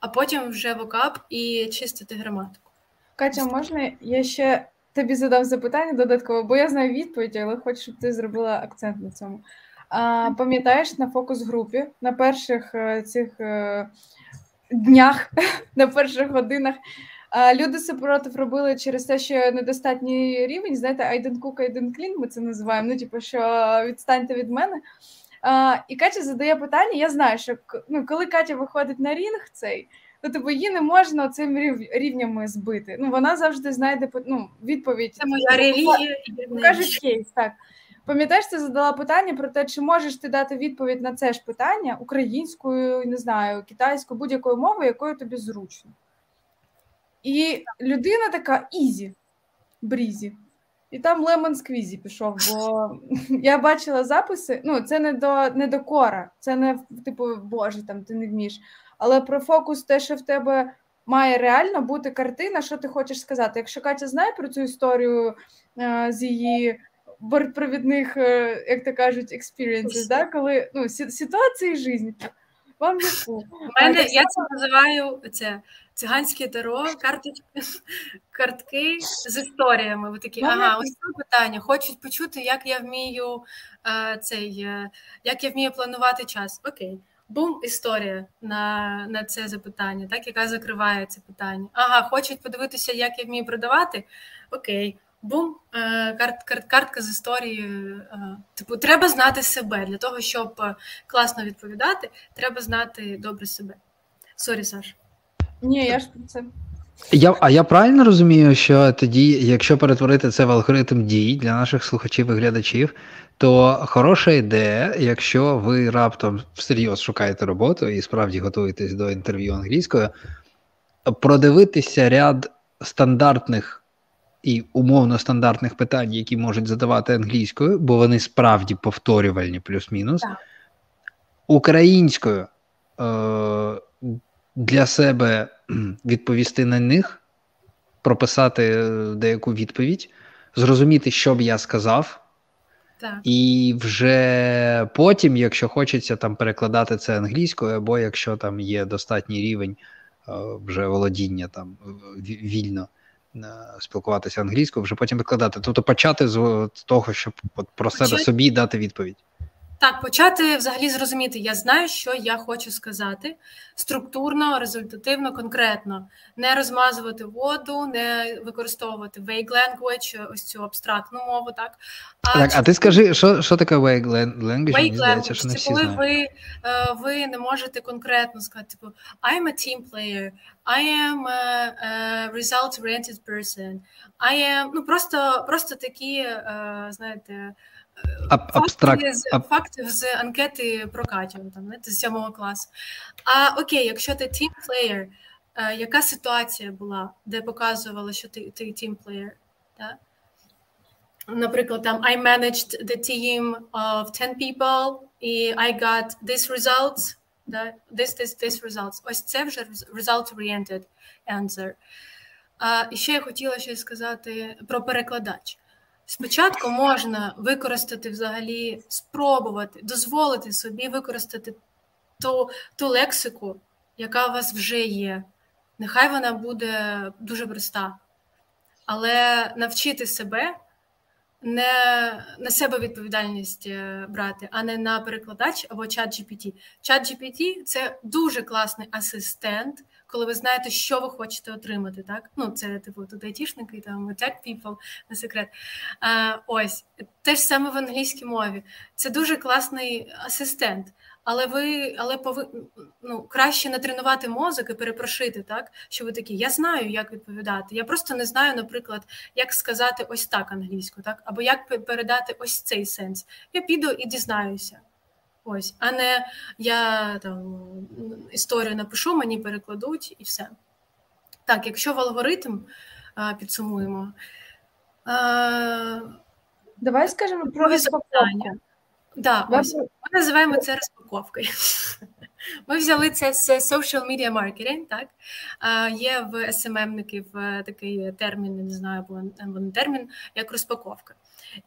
а потім вже вокап і чистити граматику. Катя, можна я ще тобі задам запитання додатково, бо я знаю відповідь, але хочу, щоб ти зробила акцент на цьому. А, Пам'ятаєш на фокус групі на перших е, цих е, днях, <laughs> на перших годинах. Люди супротив робили через те, що недостатній рівень. Знаєте, cook, I ми це називаємо. Ну, типу, що відстаньте від мене. А, І Катя задає питання. Я знаю, що ну, коли Катя виходить на рінг, цей то типу її не можна цим рівнями збити. Ну вона завжди знайде ну, відповідь. Це моя релігія. Покажуть кейс. Так пам'ятаєш, ти задала питання про те, чи можеш ти дати відповідь на це ж питання українською, не знаю, китайською, будь-якою мовою, якою тобі зручно. І людина така easy, breezy. І там lemon squeezy пішов, бо <laughs> я бачила записи. Ну, це не до не до кора, це не типу, Боже, там ти не вмієш. Але про фокус, те, що в тебе має реально бути картина, що ти хочеш сказати. Якщо Катя знає про цю історію а, з її бортпровідних, е, як то кажуть, да, коли ну, ситуації життя. Вам яку? У мене я це називаю це циганське таро, карточки, картки з історіями. Ви такі, ага, ось це питання. Хочуть почути, як я вмію е, цей, е, як я вмію планувати час. Окей. Бум, історія на на це запитання, так, яка закриває це питання. Ага, хочуть подивитися, як я вмію продавати. Окей, бум, е, карт, карт, картка з історією. Е, типу, треба знати себе. Для того, щоб е, класно відповідати, треба знати добре себе. Sorry, Саш. Ні, я ж про це. Я, А я правильно розумію, що тоді, якщо перетворити це в алгоритм дій для наших слухачів і глядачів, то хороша ідея, якщо ви раптом всерйоз шукаєте роботу і справді готуєтесь до інтерв'ю англійською, продивитися ряд стандартних і умовно стандартних питань, які можуть задавати англійською, бо вони справді повторювальні, плюс-мінус, так. українською е- для себе відповісти на них, прописати деяку відповідь, зрозуміти, що б я сказав. Так. І вже потім, якщо хочеться там перекладати це англійською, або якщо там є достатній рівень е, вже володіння там вільно спілкуватися англійською, вже потім викладати. Тобто почати з того, щоб от про себе собі дати відповідь. Так, почати взагалі зрозуміти, я знаю, що я хочу сказати структурно, результативно, конкретно, не розмазувати воду, не використовувати vague language, ось цю абстрактну мову. Так, а так, а ти скажи, що що таке vague language? Vague language що не всі це коли ви е, ви не можете конкретно сказати, типу I'm a team player, I am a, a result-oriented person, I am, ну просто, просто такі, знаєте. Факти з, факти з анкети про Катю, там, знаєте, з сьомого класу. А окей, якщо ти team player, яка ситуація була, де показувала, що ти ти team player? Да? наприклад, там I managed the team of 10 people, і I got this results, this, this, this results. Ось це вже result-oriented answer. А, І ще я хотіла ще сказати про перекладач. Спочатку можна використати взагалі, спробувати, дозволити собі використати ту, ту лексику, яка у вас вже є. Нехай вона буде дуже проста, але навчити себе не на себе відповідальність е, брати, а не на перекладач або чат GPT. Чат GPT – це дуже класний асистент, коли ви знаєте, що ви хочете отримати. Так, ну це типу тут айтішники, там tech people, на секрет. А, Ось те ж саме в англійській мові. Це дуже класний асистент. Але ви, але пови, ну, краще натренувати мозок і перепрошити, так що ви такі, я знаю, як відповідати. Я просто не знаю, наприклад, як сказати ось так англійську, так, або як передати ось цей сенс. Я піду і дізнаюся. Ось, а не я там історію напишу, мені перекладуть і все. Так, якщо в алгоритм підсумуємо. А, Давай скажемо про розпаковку. Да, ми називаємо це розпаковкою. <laughs> Ми взяли це з social media marketing, так? Є в SMM-ників е, такий термін, не знаю, або не термін, як розпаковка.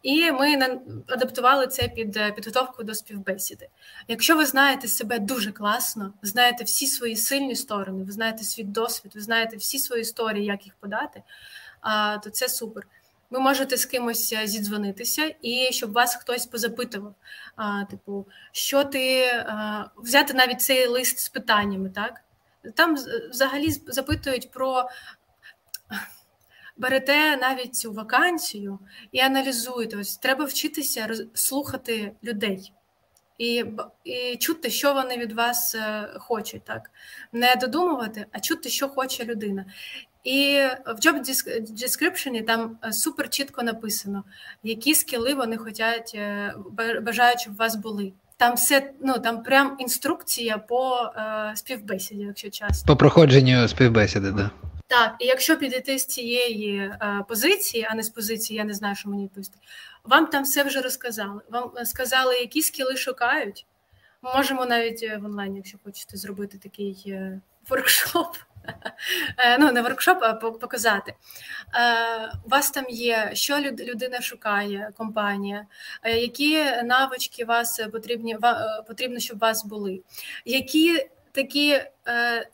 І ми адаптували це під е, підготовку до співбесіди. Якщо ви знаєте себе дуже класно, знаєте всі свої сильні сторони, ви знаєте свій досвід, ви знаєте всі свої історії, як їх подати, то це супер. Ви можете з кимось е, зідзвонитися, і щоб вас хтось позапитував. А, Типу, що ти а, взяти навіть цей лист з питаннями, так? Там взагалі запитують про. Берете навіть цю вакансію і аналізуєте. Ось треба вчитися слухати людей і і чути, що вони від вас е, хочуть, так не додумувати, а чути, що хоче людина. І в job description там е, супер чітко написано, які скіли вони хочуть, е, бажають, щоб у вас були. Там все ну там прям інструкція по е, співбесіді, якщо чесно. По проходженню співбесіди, да. Так, і якщо підійти з цієї е, позиції, а не з позиції, я не знаю, що мені відповісти, вам там все вже розказали. Вам сказали, які скіли шукають. Можемо навіть в онлайні, якщо хочете, зробити такий е, воркшоп. Е, ну, не воркшоп, а показати. Е, у вас там є, що людина шукає, компанія, е, які навички вас потрібні, потрібно, щоб у вас були, які такі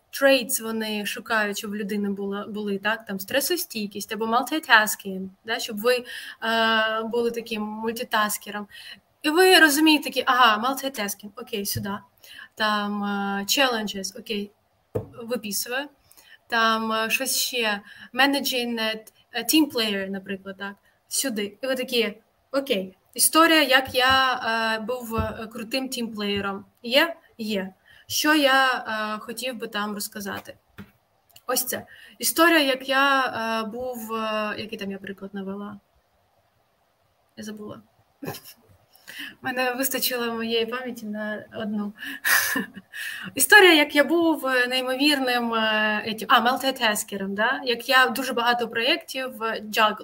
traits вони шукають, щоб в людини була, були, так, там стресостійкість або multitasking, да, щоб ви були таким мультитаскером. І ви розумієте, такі, ага, multitasking, окей, сюди. Там challenges, окей, виписую там е, щось ще managing team player, наприклад, так, сюди. І ви такі, окей, історія, як я е, був е, крутим тімплеєром. Є? Є. Що я е, хотів би там розказати? Ось це. Історія, як я е, був, е, який там я приклад навела? Я забула. Мене вистачило моєї пам'яті на одну <laughs> історія, як я був е, неймовірним е, а, мелтетескером, да? як я дуже багато проєктів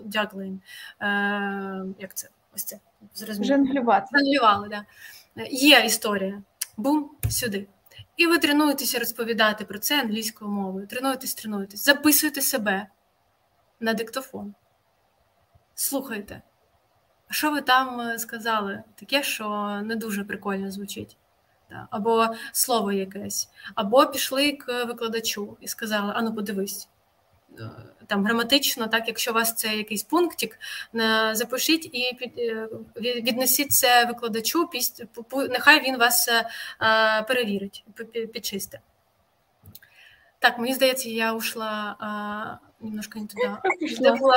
джаглин. Е, як це? Ось це Жонглювати. Жонглювали, да. Є історія. Бум, сюди. І ви тренуєтеся розповідати про це англійською мовою. Тренуєтесь, тренуєтесь, записуйте себе на диктофон. Слухайте. Що ви там е, сказали? Таке, що не дуже прикольно звучить. Або слово якесь, або пішли к викладачу і сказали: Ану, подивись. Е, там граматично, так, якщо у вас це якийсь пунктик, запишіть і е, віднесіть це викладачу, нехай він вас перевірить, підчисте. Так, мені здається, я ушла а, немножко не туди. Де було,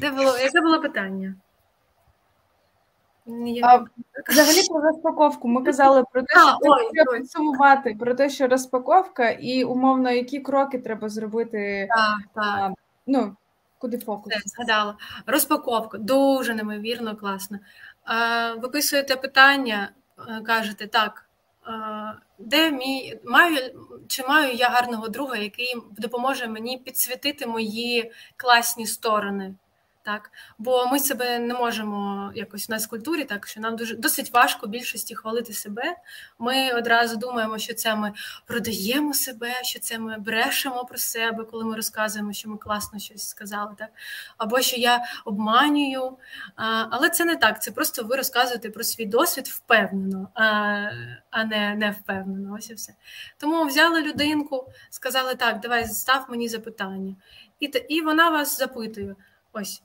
де було, яке було питання? А, Взагалі про розпаковку. Ми казали про те, що ой, треба підсумувати, про те, що розпаковка, і умовно, які кроки треба зробити. Так, так. А, ну, Куди фокус? Це, згадала. Розпаковка дуже неймовірно класно. Виписуєте питання, е, кажете, так, де мій маю чи маю я гарного друга, який допоможе мені підсвітити мої класні сторони? Так, бо ми себе не можемо якось в нас в культурі, так що нам дуже досить важко більшості хвалити себе. Ми одразу думаємо, що це ми продаємо себе, що це ми брешемо про себе, коли ми розказуємо, що ми класно щось сказали, так або що я обманюю. Але це не так. Це просто ви розказуєте про свій досвід впевнено, а не не впевнено. Ось і все. Тому взяли людинку, сказали так, давай став мені запитання, і і вона вас запитує. Ось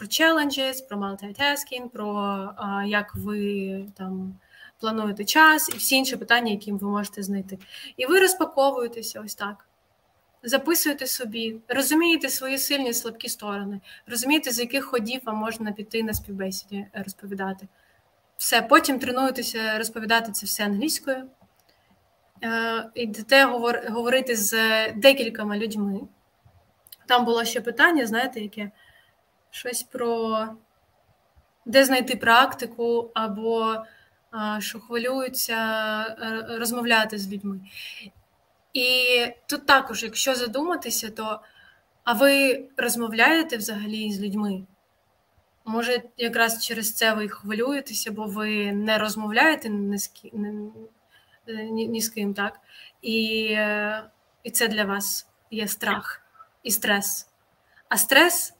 про challenges, про multitasking, про як ви там плануєте час і всі інші питання, які ви можете знайти. І ви розпаковуєтеся ось так. Записуєте собі, розумієте свої сильні слабкі сторони, розумієте, з яких ходів вам можна піти на співбесіді е, розповідати. Все, потім тренуєтеся розповідати це все англійською. Е, йдете говорити з декількома людьми. Там було ще питання, знаєте, яке щось про де знайти практику, або що хвилюються е, розмовляти з людьми. І тут також, якщо задуматися, то а ви розмовляєте взагалі з людьми? Може, якраз через це ви хвилюєтеся, бо ви не розмовляєте ні з ким, ні, ні з ким, так? І, І це для вас є страх і стрес. А стрес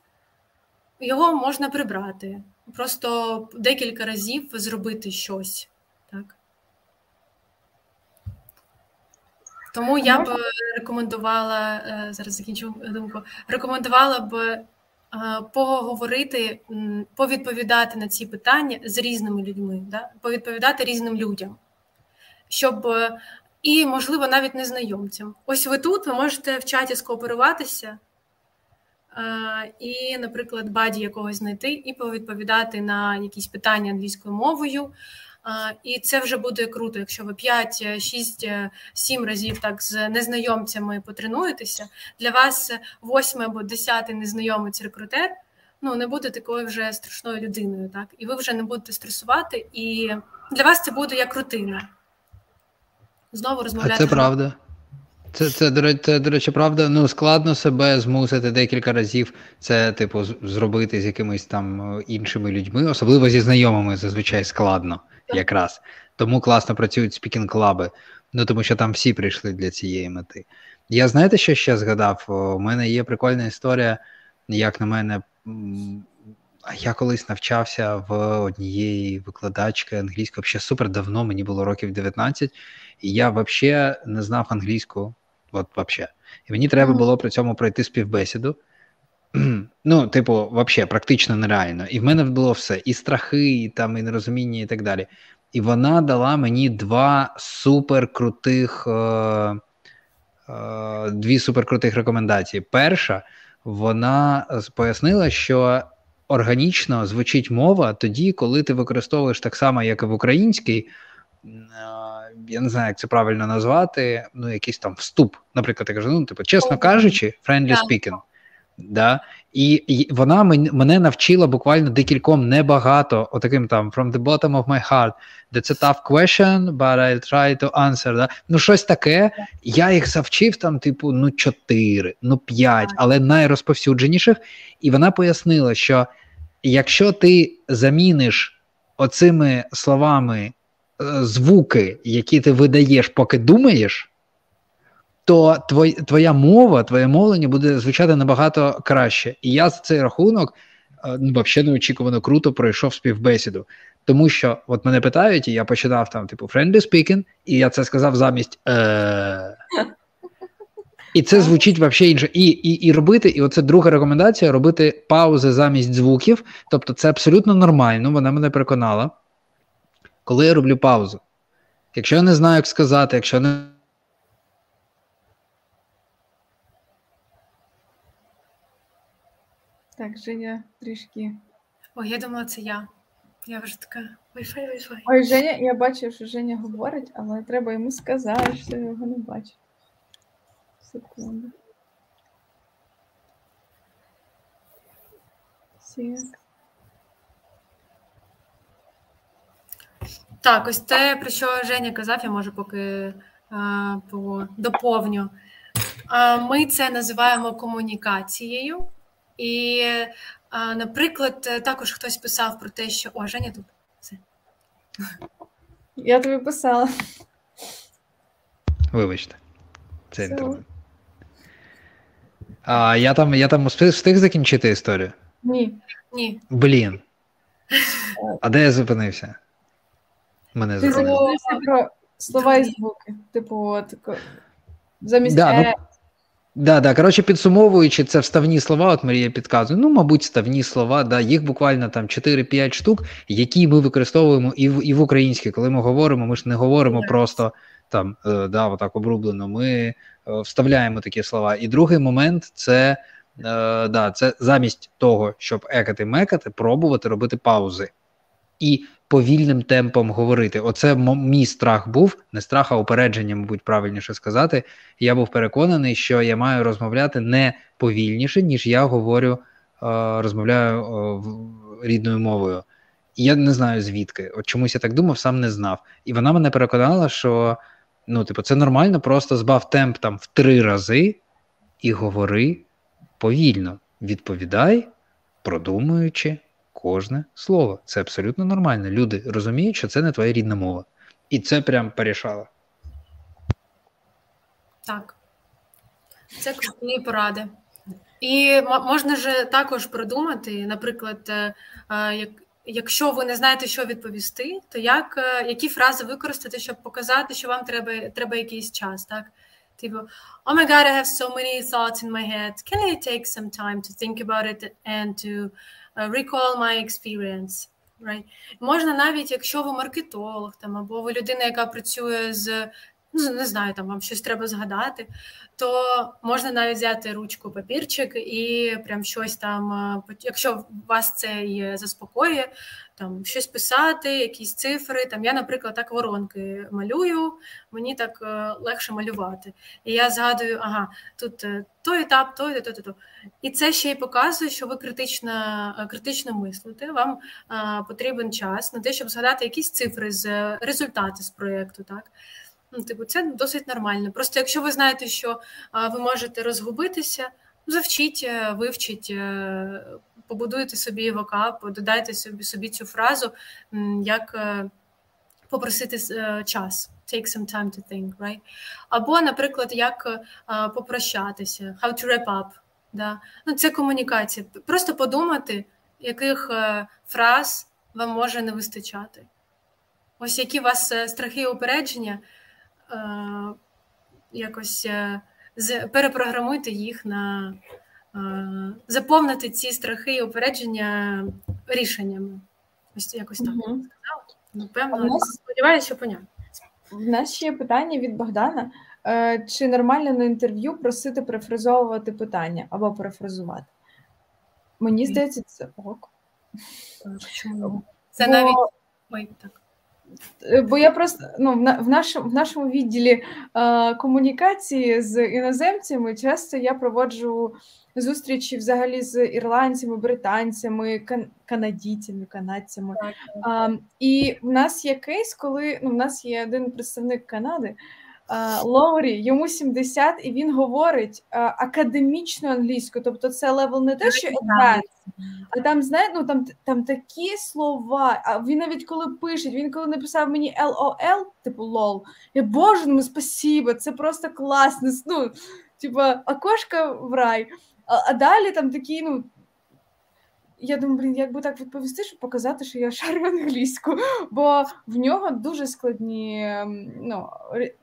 його можна прибрати, просто декілька разів зробити щось. Так? Тому я б рекомендувала, е, зараз закінчу думку, рекомендувала б е, поговорити, повідповідати на ці питання з різними людьми, да? повідповідати різним людям, щоб і, можливо, навіть незнайомцям. Ось ви тут ви можете в чаті скооперуватися і, наприклад, buddy якогось знайти і повідповідати на якісь питання англійською мовою. І це вже буде круто, якщо ви 5, 6, 7 разів так з незнайомцями потренуєтеся. Для вас 8 або 10 незнайомець рекрутер ну не буде такою вже страшною людиною, так і ви вже не будете стресувати, і для вас це буде як рутина знову розмовляти. А Це правда. Це, це, до речі, це, до речі, правда. Ну, складно себе змусити декілька разів це, типу, зробити з якимись там е, іншими людьми, особливо зі знайомими зазвичай складно якраз. Тому класно працюють speaking club и, ну тому що там всі прийшли для цієї мети. Я знаєте, що ще згадав? У мене є прикольна історія, як на мене, я колись навчався в однієї викладачки англійської ще супер давно, мені було років 19, і я взагалі не знав англійську. От вообще. І мені треба було при цьому пройти співбесіду. <clears throat> Ну, типу, взагалі, практично нереально. І в мене було все: і страхи, і там, і нерозуміння, і так далі. І вона дала мені два суперкрутих, е, е, дві суперкрутих рекомендації. Перша, вона пояснила, що органічно звучить мова тоді, коли ти використовуєш так само, як і в українській. Я не знаю, як це правильно назвати, ну, якийсь там вступ. Наприклад, я кажу, ну, типу, чесно кажучи, friendly speaking. Да? І, і вона мене навчила буквально декільком небагато, отаким там from the bottom of my heart. That's a tough question, but I'll try to answer. Да? Ну, щось таке. Я їх завчив там, типу, ну, чотири, ну, п'ять, але найрозповсюдженіших. І вона пояснила, що якщо ти заміниш оцими словами звуки, які ти видаєш, поки думаєш, то твоя, твоя мова, твоє мовлення буде звучати набагато краще. І я за цей рахунок е, ну, взагалі неочікувано круто пройшов співбесіду. Тому що от мене питають, і я починав там, типу, friendly speaking, і я це сказав замість. Е- <laughs> і це звучить взагалі інше. І і, і робити, і оце друга рекомендація: робити паузи замість звуків. Тобто, це абсолютно нормально, вона мене переконала. Коли я роблю паузу. Якщо я не знаю, як сказати, якщо не. Так, Женя трішки. Ой, я думала, це я. Я вже така Wi-Fi, Wi-Fi. Ой, Женя, я бачу, що Женя говорить, але треба йому сказати, що я його не бачу. Секунду. Так, ось те, про що Женя казав, я можу поки а, по, доповню. А, Ми це називаємо комунікацією, і Наприклад, також хтось писав про те, що о, Женя тут. Все. Я тобі писала. Вибачте, це інтернет. А я там я там встиг закінчити історію? Ні. Ні. Блін. А де я зупинився? Мене Ти зупинився про слова і звуки. Типу, от, замість да, е... ну, да, да. Коротше, підсумовуючи, це вставні слова, от Марія підказує. Ну, мабуть, вставні слова, да, їх буквально там 4-5 штук, які ми використовуємо і в і в українській. Коли ми говоримо, ми ж не говоримо просто там е, да, отак обрублено. Ми е, вставляємо такі слова. І другий момент це е, да, це замість того, щоб екати мекати, пробувати робити паузи і повільним темпом говорити. Оце мій страх був, не страх, а упередження, мабуть, правильніше сказати. Я був переконаний, що я маю розмовляти не повільніше, ніж я говорю, розмовляю рідною мовою. Я не знаю звідки. От чомусь я так думав, сам не знав. І вона мене переконала, що Ну, типу, це нормально, просто збав темп там в три рази і говори повільно. Відповідай, продумуючи кожне слово. Це абсолютно нормально. Люди розуміють, що це не твоя рідна мова. І це прям порішало. Так. Це круті поради. І можна ж також продумати, наприклад, е, як Якщо ви не знаєте, що відповісти, то як е, які фрази використати, щоб показати, що вам треба треба якийсь час, так? Типу, oh my god, I have so many thoughts in my head. Can I take some time to think about it and to recall my experience? Right? Можна навіть, якщо ви маркетолог там, або ви людина, яка працює з ну не знаю, там вам щось треба згадати, то можна навіть взяти ручку, папірчик і прям щось там, е, якщо вас це і заспокоює, там щось писати, якісь цифри. Там я, наприклад, так воронки малюю, мені так е, легше малювати. І я згадую, ага, тут е, той етап, той, то, то, то. І це ще й показує, що ви критично критично мислите. Вам потрібен час на те, щоб згадати якісь цифри з результати з проєкту. так. Ну, типу, це досить нормально. Просто якщо ви знаєте, що ви можете розгубитися, завчіть, е, вивчіть, е, побудуйте собі вокап, додайте собі собі цю фразу, як е, попросити час. Take some time to think, right? Або, наприклад, як попрощатися, how to wrap up. Да? Ну, Це комунікація. Просто подумати, яких фраз вам може не вистачати. Ось які у вас страхи і упередження. Е, якось е, перепрограмуйте їх на е, заповнити ці страхи і упередження рішеннями. Ось якось так угу. сказала. Напевно, нас... сподіваюся, що понятно. В нас ще є питання від Богдана. Чи нормально на інтерв'ю просити перефразовувати питання або перефразувати? Мені здається, це ок. Це навіть. Ой, так. Е, бо я просто ну, в нашому в нашому відділі е, комунікації з іноземцями часто я проводжу зустрічі взагалі з ірландцями, британцями, кан- канадійцями, канадцями. Е, і в нас є кейс, коли ну, в нас є один представник Канади. Лоурі, йому 70, і він говорить академічну англійську, тобто це level не те, що advanced, а там знаєте, ну там там такі слова. А він навіть коли пише, він коли написав мені LOL, типу lol, я боже, ну спасибо, це просто класно. Ну, типа, окошка в рай. А, а далі там такі, ну я думаю, блін, як би так відповісти, щоб показати, що я шарю англійську, бо в нього дуже складні ем, ну,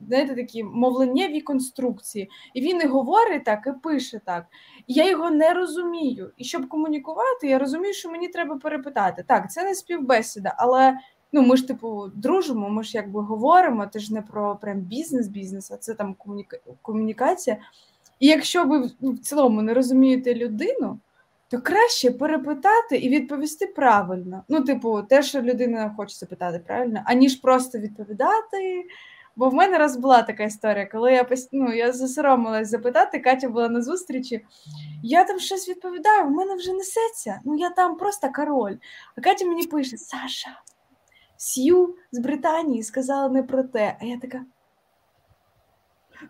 знаєте, такі мовленнєві конструкції. І він і говорить так, і пише так. І я його не розумію. І щоб комунікувати, я розумію, що мені треба перепитати. Так, це не співбесіда, але ну, ми ж, типу, дружимо, ми ж якби говоримо, це ж не про прям бізнес-бізнес, а це там комуніка... комунікація. І якщо ви ну, в цілому не розумієте людину то краще перепитати і відповісти правильно. Ну, типу, те, що людина хоче запитати правильно, аніж просто відповідати. Бо в мене раз була така історія, коли я ну, я засоромилась запитати, Катя була на зустрічі. Я там щось відповідаю, в мене вже несеться. Ну я там просто король. А Катя мені пише: Саша, Сью з Британії сказала не про те. А я така.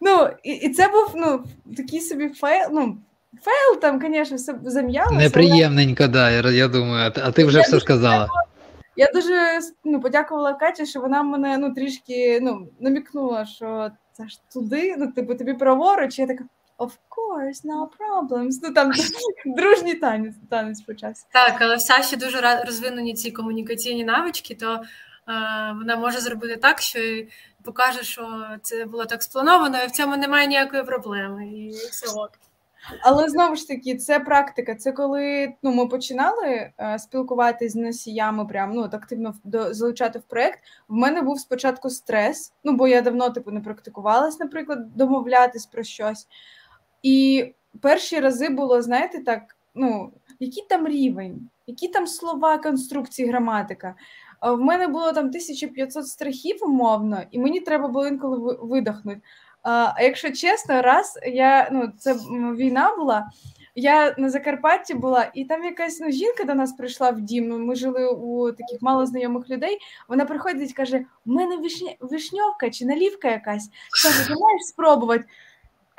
Ну, і і це був ну, такий собі фейл. ну, фейл там, звісно, все зам'ялося. Неприємненько, але... да, я, я думаю, а ти вже я все сказала. Я дуже ну, подякувала Каті, що вона мене ну, трішки ну, намікнула, що це ж туди, ну, типу, тобі праворуч, я така. Of course, no problems. Ну там <laughs> дружній танець танець почався. Так, але в Саші дуже розвинені ці комунікаційні навички, то е, вона може зробити так, що покаже, що це було так сплановано, і в цьому немає ніякої проблеми. І все ок. Але знову ж таки, це практика. Це коли ну, ми починали е, спілкуватися з носіями, прям ну активно до, залучати в проект. В мене був спочатку стрес, ну бо я давно типу не практикувалась, наприклад, домовлятись про щось. І перші рази було, знаєте, так, ну, який там рівень, які там слова, конструкції, граматика. В мене було там 1500 страхів умовно, і мені треба було інколи видихнути. А якщо чесно, раз я ну це війна була. Я на Закарпатті була, і там якась ну, жінка до нас прийшла в дім. Ну, ми жили у таких малознайомих людей. Вона приходить і каже: У мене вишня... вишньовка чи налівка якась. Каже, ти маєш спробувати.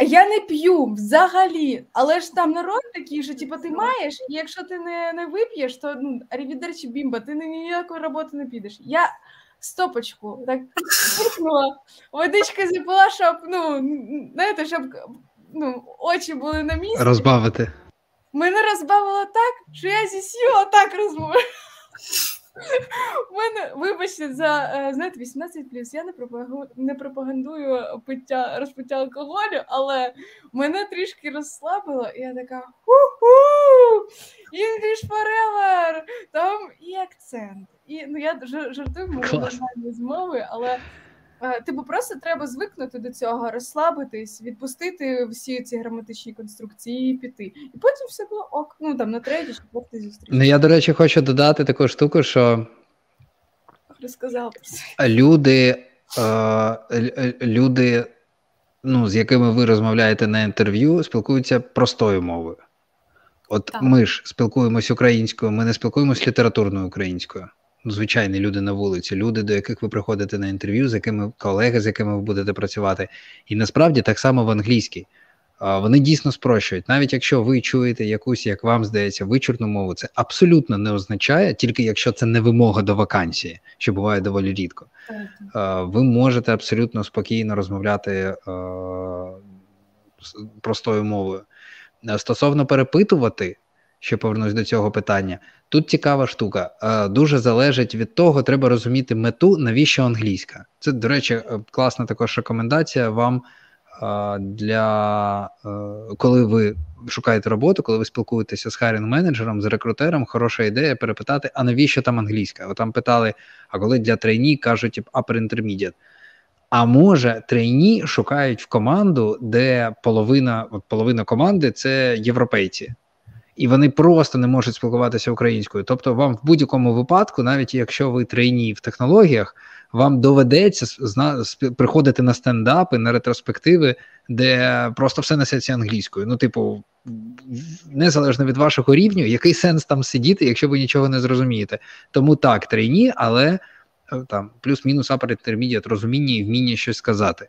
Я не п'ю взагалі, але ж там народ такий, що типу, ти маєш, і якщо ти не не вип'єш, то ну, арівідерчі бімба, ти ніякої роботи не підеш. Я стопочку так пикнула, водички запила, щоб ну, знаєте, щоб ну, очі були на місці. Розбавити. Мене розбавило так, що я зі сіла так розмовляю. У мене, вибачте, за е, знаєте, 18 плюс. Я не пропагую, не пропагандую пиття розпиття алкоголю, але мене трішки розслабило, і я така ху-ху! English forever! Там і акцент. І ну я жартую мову нормальні змови, але. Е, типу, просто треба звикнути до цього, розслабитись, відпустити всі ці граматичні конструкції, і піти. І потім все було ок. Ну там на третій, четвертий зустріч. Ну я, до речі, хочу додати таку штуку, що розказав люди, е, люди, ну, з якими ви розмовляєте на інтерв'ю, спілкуються простою мовою. От так. ми ж спілкуємось українською, ми не спілкуємось літературною українською звичайні люди на вулиці, люди, до яких ви приходите на інтерв'ю, з якими колеги, з якими ви будете працювати. І насправді так само в англійській. Вони дійсно спрощують. Навіть якщо ви чуєте якусь, як вам здається, вичурну мову, це абсолютно не означає, тільки якщо це не вимога до вакансії, що буває доволі рідко. Ви можете абсолютно спокійно розмовляти простою мовою. Стосовно перепитувати, ще повернусь до цього питання. Тут цікава штука. Е, дуже залежить від того, треба розуміти мету, навіщо англійська. Це, до речі, е, класна також рекомендація вам е, для коли ви шукаєте роботу, коли ви спілкуєтеся з хайрінг менеджером, з рекрутером, хороша ідея перепитати, а навіщо там англійська? От там питали, а коли для трейні кажуть upper intermediate. А може, трейні шукають в команду, де половина от половина команди це європейці і вони просто не можуть спілкуватися українською. Тобто, вам в будь-якому випадку, навіть якщо ви трейні в технологіях, вам доведеться приходити на стендапи, на ретроспективи, де просто все несеться англійською. Ну, типу, незалежно від вашого рівню, який сенс там сидіти, якщо ви нічого не зрозумієте. Тому так, трейні, але е, там плюс-мінус upper розуміння і вміння щось сказати.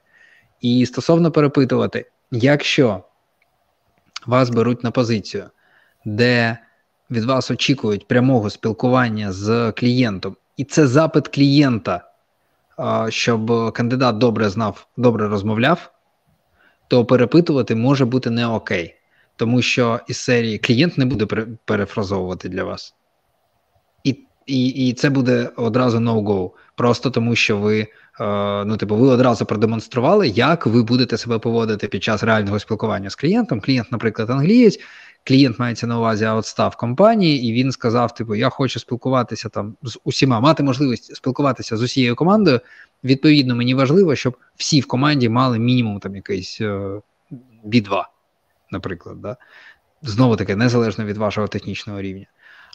І стосовно перепитувати, якщо вас беруть на позицію де від вас очікують прямого спілкування з клієнтом, і це запит клієнта, щоб кандидат добре знав, добре розмовляв, то перепитувати може бути не окей, тому що із серії клієнт не буде перефразовувати для вас. І і, це буде одразу no-go, просто тому що ви ну, типу, ви одразу продемонстрували, як ви будете себе поводити під час реального спілкування з клієнтом. Клієнт, наприклад, англієць, клієнт мається на увазі аутстав компанії, і він сказав: типу, я хочу спілкуватися там з усіма, мати можливість спілкуватися з усією командою. Відповідно, мені важливо, щоб всі в команді мали мінімум там якийсь B2, е, наприклад. Да? Знову таки, незалежно від вашого технічного рівня.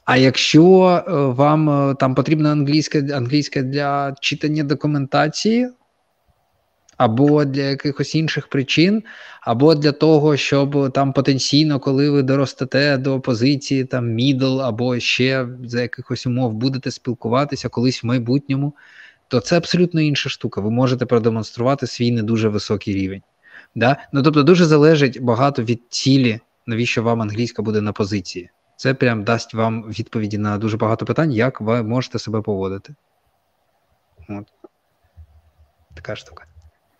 А якщо е, вам е, там потрібна англійська англійська для читання документації, або для якихось інших причин, або для того, щоб там потенційно, коли ви доростете до позиції там мідл, або ще за якихось умов будете спілкуватися колись в майбутньому, то це абсолютно інша штука. Ви можете продемонструвати свій не дуже високий рівень. Да? Ну тобто дуже залежить багато від цілі навіщо вам англійська буде на позиції. Це прям дасть вам відповіді на дуже багато питань, як ви можете себе поводити. От. Така штука.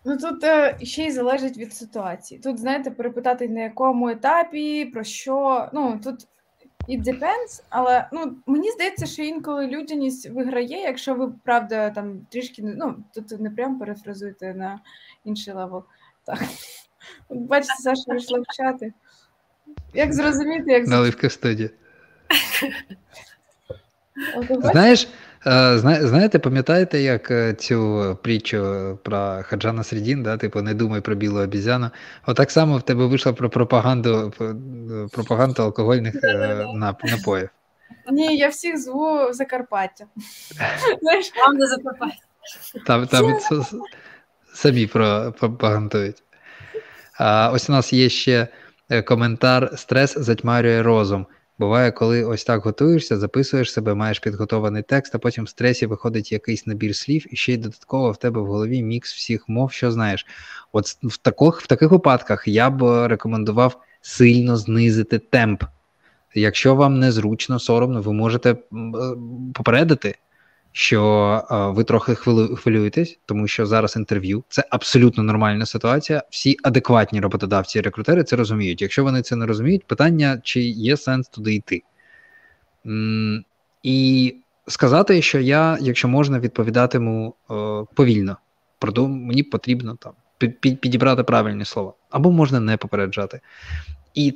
Ну тут е, ще й залежить від ситуації. Тут, знаєте, перепитати на якому етапі, про що. Ну тут it depends, але ну мені здається, що інколи людяність виграє, якщо ви правда там трішки ну тут не прям перефразуєте на інший level. Так. Бачите, Саша вийшла в чати. Як зрозуміти, як Наливка студія. Знаєш, знаєте, пам'ятаєте, як е, цю притчу про Ходжа Насреддін, да, типу, не думай про білу обізяну. Отак само в тебе вийшло про пропаганду пропаганду алкогольних е, напоїв. Ні, я всіх зву Закарпаття. <laughs> Вам не Закарпаття. Там, там самі пропагандують. А Ось у нас є ще коментар: стрес затьмарює розум. Буває, коли ось так готуєшся, записуєш себе, маєш підготований текст, а потім в стресі виходить якийсь набір слів, і ще й додатково в тебе в голові мікс всіх мов, що знаєш. От в таких, в таких випадках я б рекомендував сильно знизити темп. Якщо вам незручно, соромно, ви можете е, попередити що ви трохи хвилюєтесь, тому що зараз інтерв'ю це абсолютно нормальна ситуація. Всі адекватні роботодавці і рекрутери це розуміють. Якщо вони це не розуміють, питання чи є сенс туди йти. І сказати, що я, якщо можна, відповідатиму повільно. Продум, мені потрібно там підібрати правильні слова, або можна не попереджати. І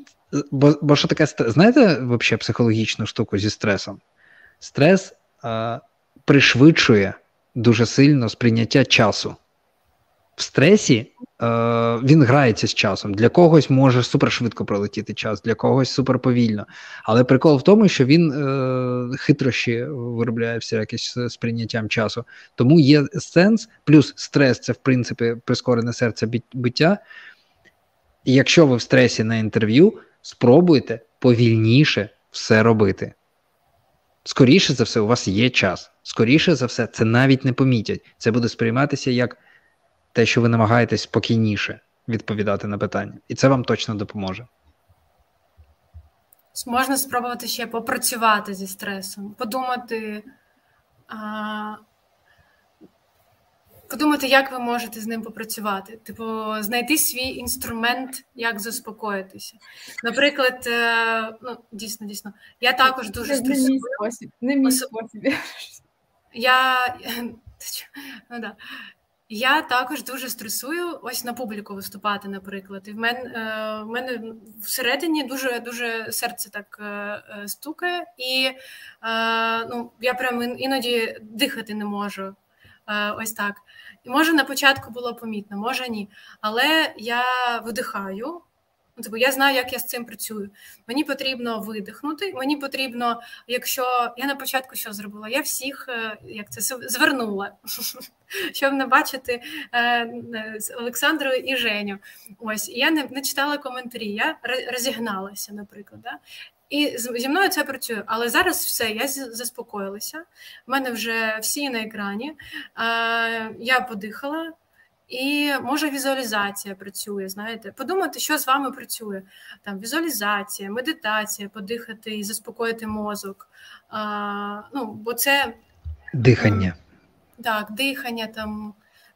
бо, бо що таке знаєте, взагалі психологічну штуку зі стресом? Стрес пришвидшує дуже сильно сприйняття часу. В стресі е, він грається з часом. Для когось може супершвидко пролетіти час, для когось суперповільно. Але прикол в тому, що він е, хитрощі виробляє всякі з сприйняттям часу. Тому є сенс, плюс стрес це, в принципі, прискорене серце биття. Якщо ви в стресі на інтерв'ю, спробуйте повільніше все робити. Скоріше за все, у вас є час. Скоріше за все, це навіть не помітять. Це буде сприйматися як те, що ви намагаєтесь спокійніше відповідати на питання. І це вам точно допоможе. Можна спробувати ще попрацювати зі стресом, подумати, а, подумати, як ви можете з ним попрацювати. Типу, знайти свій інструмент, як заспокоїтися. Наприклад, е, ну дійсно, дійсно, я також дуже стресую. Не мій спосіб. Не мій спосіб. Я <laughs> ну, да. Я також дуже стресую ось на публіку виступати, наприклад. І в мене в мене всередині дуже дуже серце так е, е, стукає, і ну, я прям іноді дихати не можу. Ось так. І може на початку було помітно, може ні. Але я видихаю, типу, я знаю, як я з цим працюю. Мені потрібно видихнути. Мені потрібно, якщо я на початку що зробила, я всіх е, як це звернула, <laughs> щоб не бачити е, Олександру і Женю. Ось і я не, не читала коментарі. Я розігналася, наприклад. Да? І зі мною це працює, але зараз все, я заспокоїлася. У мене вже всі на екрані. Я подихала, і може візуалізація працює. Знаєте, подумати, що з вами працює. Там візуалізація, медитація, подихати і заспокоїти мозок. А, Ну, бо це дихання. Так, дихання там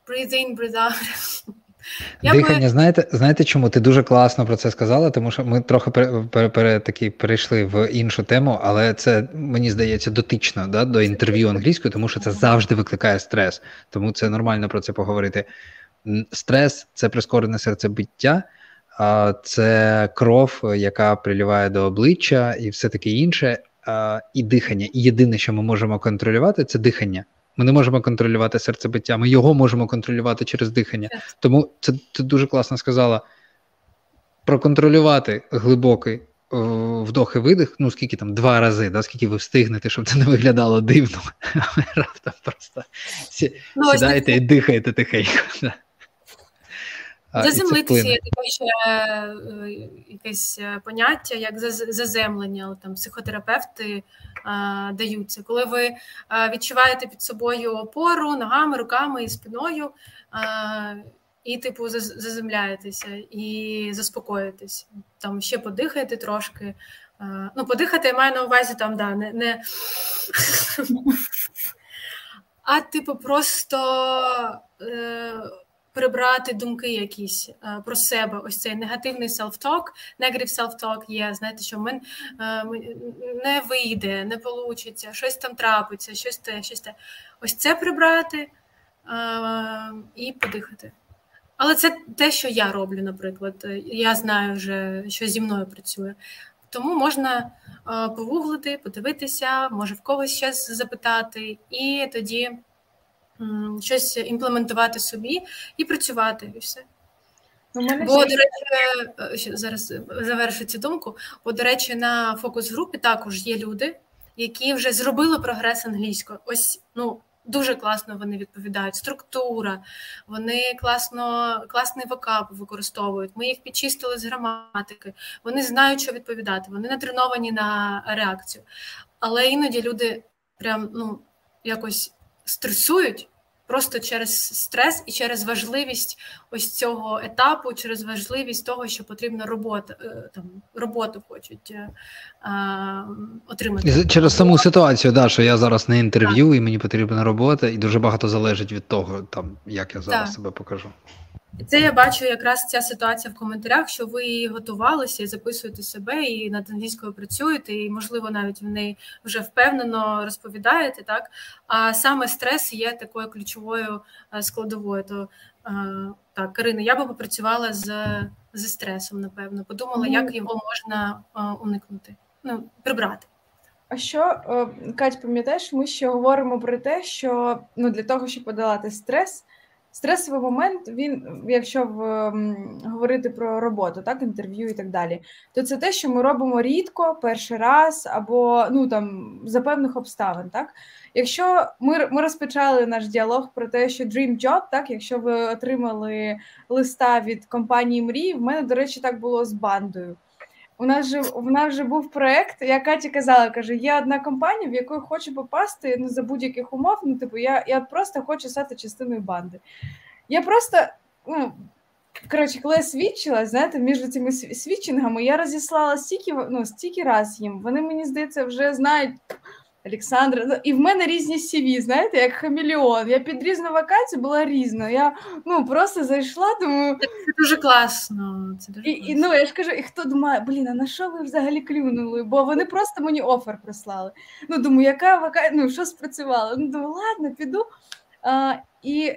breathe in, breathe out. Дихання, би... знаєте, знаєте чому? Ти дуже класно про це сказала, тому що ми трохи пере, пере, пере, такі перейшли в іншу тему, але це мені здається дотично да, до інтерв'ю англійською, тому що це завжди викликає стрес. Тому це нормально про це поговорити. Стрес це прискорене серцебиття, це кров, яка приліває до обличчя, і все таке інше, і дихання. І єдине, що ми можемо контролювати, це дихання. Ми не можемо контролювати серцебиття, ми його можемо контролювати через дихання. Тому це ти дуже класно сказала. Проконтролювати глибокий вдох і видих, ну скільки там два рази, да, скільки ви встигнете, щоб це не виглядало дивно. <laughs> Раптом просто ну, сідаєте і дихаєте тихенько. <laughs> Заземлитися є таке ще е, якесь е, поняття, як заземлення. Там психотерапевти а, е, даються. Коли ви а, відчуваєте під собою опору ногами, руками і спиною, а, і, типу, заземляєтеся і заспокоїтесь. Там ще подихайте трошки. Ну, подихати я маю на увазі там, да, не. не... <laughs> А, типу, просто е, прибрати думки якісь е, про себе. Ось цей негативний self-talk, negative self-talk є. Знаєте, що мен е, не вийде, не вийде, щось там трапиться, щось те, щось те. Ось це прибрати е, і подихати. Але це те, що я роблю, наприклад. Я знаю вже, що зі мною працює. Тому можна погуглити, подивитися, може в когось щось запитати, і тоді щось імплементувати собі і працювати, і все. У мене Бо, до речі, е, зараз завершу цю думку. Бо, до речі, на фокус групі також є люди, які вже зробили прогрес англійською. Ось ну дуже класно вони відповідають. Структура, вони класно, класний вокаб використовують. Ми їх підчистили з граматики. Вони знають, що відповідати. Вони натреновані на реакцію. Але іноді люди прям ну якось стресують просто через стрес і через важливість ось цього етапу, через важливість того, що потрібна робота е, там роботу хочуть а, е, отримати через саму ситуацію, да, що я зараз на інтерв'ю, так. і мені потрібна робота, і дуже багато залежить від того, там як я зараз так. себе покажу. Це я бачу якраз ця ситуація в коментарях, що ви готувалися і записуєте себе, і над англійською працюєте, і, можливо, навіть в неї вже впевнено розповідаєте, так? А саме стрес є такою ключовою е, складовою. То е, так, Карина, я би попрацювала з зі стресом, напевно, подумала, як його можна е, уникнути, ну, прибрати. А що, Кать, пам'ятаєш, ми ще говоримо про те, що ну, для того, щоб подолати стрес. Стресовий момент, він, якщо в, говорити про роботу, так, інтерв'ю і так далі, то це те, що ми робимо рідко, перший раз, або ну там за певних обставин. Так? Якщо ми ми розпочали наш діалог про те, що Dream Job, так, якщо ви отримали листа від компанії Мрії, в мене, до речі, так було з бандою. У нас же у нас же був проект, я Каті казала, каже, є одна компанія, в яку хочу попасти ну, за будь-яких умов. Ну, типу, я я просто хочу стати частиною банди. Я просто, ну, коротше, коли я свідчила, знаєте, між цими свідчингами я розіслала стільки ну, стільки раз їм. Вони, мені здається, вже знають. Олександра, ну, і в мене різні CV, знаєте, як хамелеон. Я під різну вакансію була різна. Я ну просто зайшла, думаю. Це дуже класно. Це дуже і, класно. І, ну я ж кажу, і хто думає, блін, а на що ви взагалі клюнули? Бо вони просто мені офер прислали. Ну, думаю, яка вакансія, ну що спрацювало? Ну, думаю, ладно, піду. А, І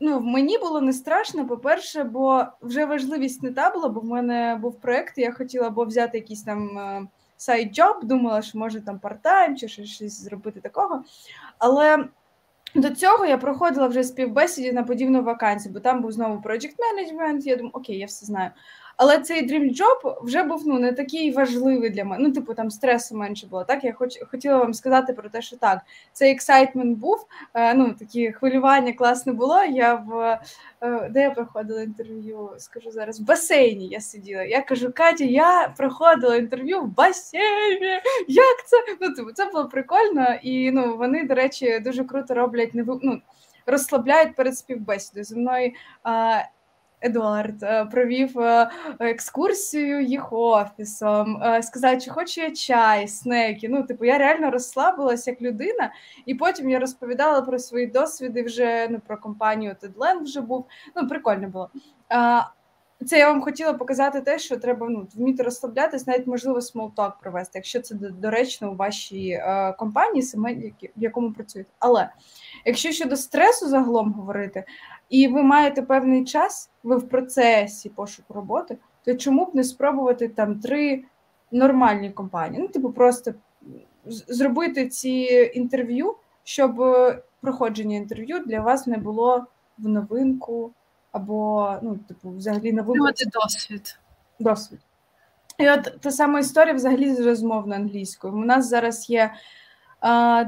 ну, мені було не страшно, по-перше, бо вже важливість не та була, бо в мене був проєкт, я хотіла або взяти якісь там. side job, думала, що може там part-time чи щось зробити такого. Але до цього я проходила вже співбесіді на подібну вакансію, бо там був знову management, Я думаю, окей, я все знаю. Але цей Dream Job вже був ну не такий важливий для мене. Ну, типу, там стресу менше було. Так, я хоч хотіла вам сказати про те, що так, цей excitement був. Е, ну такі хвилювання класне було. Я в е, де я проходила інтерв'ю? Скажу зараз в басейні. Я сиділа. Я кажу, Катя, я проходила інтерв'ю в басейні. Як це? Ну типу, це було прикольно, і ну вони, до речі, дуже круто роблять не ну, розслабляють перед співбесідою зі мною. Едуард е, провів е, екскурсію їх офісом, е, сказав, чи хочу я чай, снеки. Ну, типу, я реально розслабилася як людина, і потім я розповідала про свої досвіди вже ну, про компанію Тедленд вже був. Ну, прикольно було. Це я вам хотіла показати те, що треба ну, вміти розслаблятись, навіть можливо small talk провести, якщо це доречно у вашій е, компанії, саме в якому працюєте. Але якщо щодо стресу загалом говорити, і ви маєте певний час, ви в процесі пошуку роботи, то чому б не спробувати там три нормальні компанії? Ну, типу, просто зробити ці інтерв'ю, щоб проходження інтерв'ю для вас не було в новинку або, ну, типу, взагалі новинку. Досвід. Досвід. І от та сама історія взагалі з розмовною англійською. У нас зараз є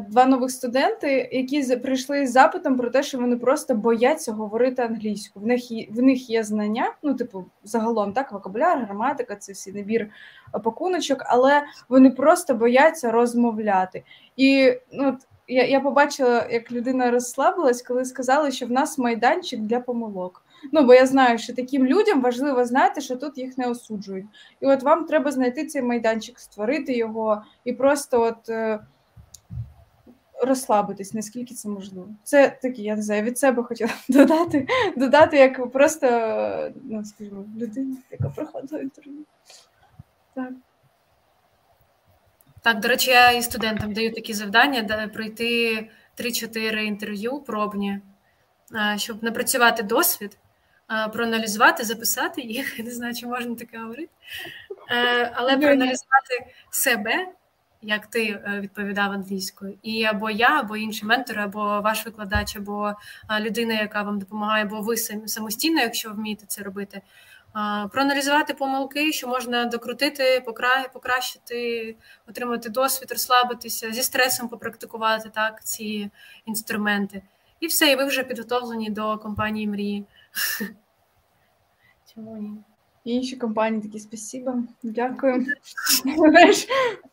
два нових студенти, які прийшли з запитом про те, що вони просто бояться говорити англійську. В них в них є знання, ну типу, загалом так, вокабуляр, граматика, це всі набір пакуночок, але вони просто бояться розмовляти. І ну, я я побачила, як людина розслабилась, коли сказали, що в нас майданчик для помилок. Ну, бо я знаю, що таким людям важливо знати, що тут їх не осуджують. І от вам треба знайти цей майданчик, створити його і просто от е, розслабитись, наскільки це можливо. Це такі, я не знаю, від себе хотіла <laughs> додати, додати як просто, ну, скажімо, людина, яка проходила інтерв'ю. Так. Так, до речі, я і студентам даю такі завдання, де пройти 3-4 інтерв'ю пробні, щоб напрацювати досвід, проаналізувати, записати їх. <laughs> Я не знаю, чи можна таке говорити, е, але проаналізувати себе, як ти е, відповідав англійською, і або я, або інший ментор, або ваш викладач, або людина, яка вам допомагає, або ви самостійно, якщо вмієте це робити проаналізувати помилки, що можна докрутити, покращити, отримати досвід, розслабитися, зі стресом попрактикувати так ці інструменти. І все, і ви вже підготовлені до компанії мрії. <laughs> Чому ні? Інші компанії такі спасибо, дякую. <laughs>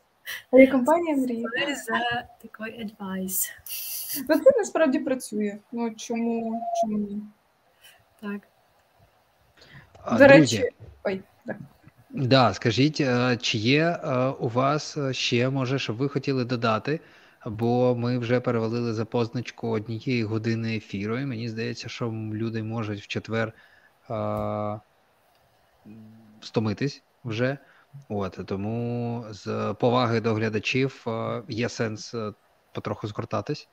А є компанія мрії. за такий адвайс. Ну, це насправді працює. Ну чому чому ні? Так. До речі, ой, так. Да, скажіть, чи є у вас ще, може, щоб ви хотіли додати? Бо ми вже перевалили за позначку однієї години ефіру, і мені здається, що люди можуть в четвер а, стомитись вже. От Тому з поваги до глядачів є сенс потроху скортатись.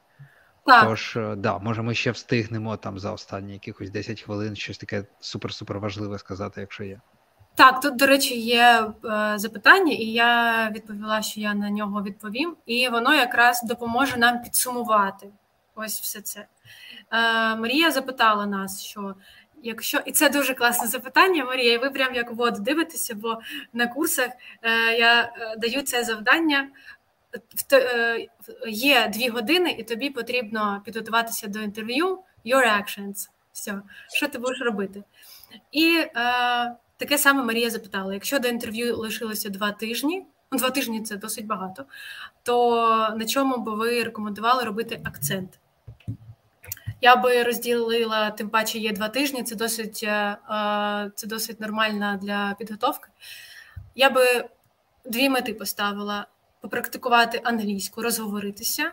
Так. Тож, е, да, може, ми ще встигнемо там за останні якихось 10 хвилин щось таке супер-супер важливе сказати, якщо є. Так, тут, до речі, є е, запитання, і я відповіла, що я на нього відповім, і воно якраз допоможе нам підсумувати ось все це. Е, Марія запитала нас, що якщо і це дуже класне запитання, Марія, і ви прям як воду дивитеся, бо на курсах е, я е, даю це завдання Е, є дві години, і тобі потрібно підготуватися до інтерв'ю. Your actions. Все, що ти будеш робити? І е, таке саме Марія запитала: якщо до інтерв'ю лишилося два тижні, ну два тижні це досить багато, то на чому би ви рекомендували робити акцент? Я би розділила, тим паче є два тижні, це досить е, е це досить нормально для підготовки. Я би дві мети поставила попрактикувати англійську, розговоритися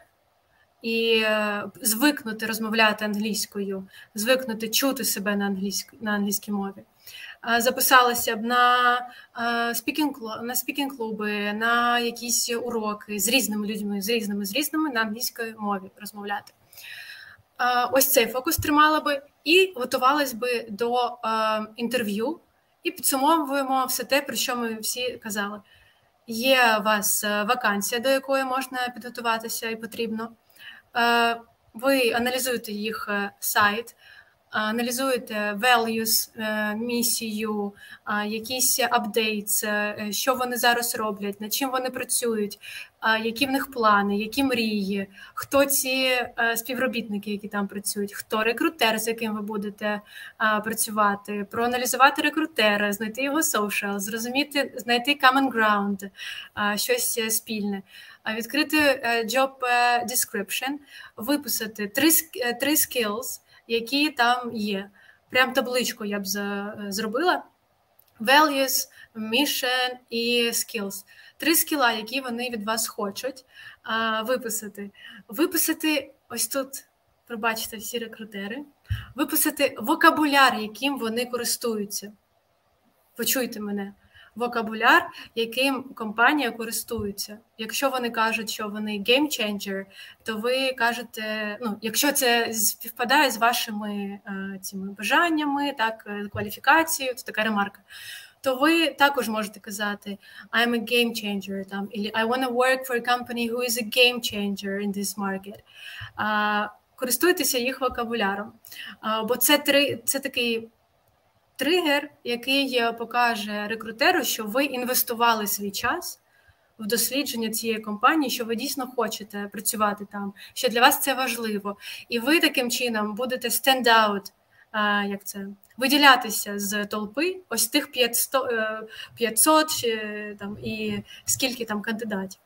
і е, звикнути розмовляти англійською, звикнути чути себе на англійській на англійській мові. Записалася б на speaking на speaking клуби, на якісь уроки з різними людьми, з різними з різними на англійській мові розмовляти. Ось цей фокус тримала би і готувалась би до інтерв'ю, і підсумовуємо все те, про що ми всі казали. Є у вас е, вакансія, до якої можна підготуватися і потрібно. Е, ви аналізуєте їх е, сайт, аналізуєте values, е, місію, якісь апдейтс, що вони зараз роблять, над чим вони працюють, які в них плани, які мрії, хто ці е, співробітники, які там працюють, хто рекрутер, з яким ви будете працювати, проаналізувати рекрутера, знайти його social, зрозуміти, знайти common ground, щось спільне. Відкрити е, job description, виписати три три skills, які там є. Прям табличку я б зробила: values, mission і skills. Три скіла, які вони від вас хочуть виписати. Виписати ось тут, пробачте, всі рекрутери, виписати вокабуляр, яким вони користуються. Почуйте мене вокабуляр, яким компанія користується. Якщо вони кажуть, що вони game changer, то ви кажете, ну якщо це співпадає з вашими е, цими бажаннями, так е, кваліфікацією, це така ремарка. То ви також можете казати I'm a game changer там, і I want to work for a company who is a game changer in this market. А, Користуйтеся їх вокабуляром. А, бо це три це такий тригер, який е, покаже рекрутеру, що ви інвестували свій час в дослідження цієї компанії, що ви дійсно хочете працювати там, що для вас це важливо, і ви таким чином будете stand out, як це виділятися з толпи, ось тих 500, 500 там і скільки там кандидатів.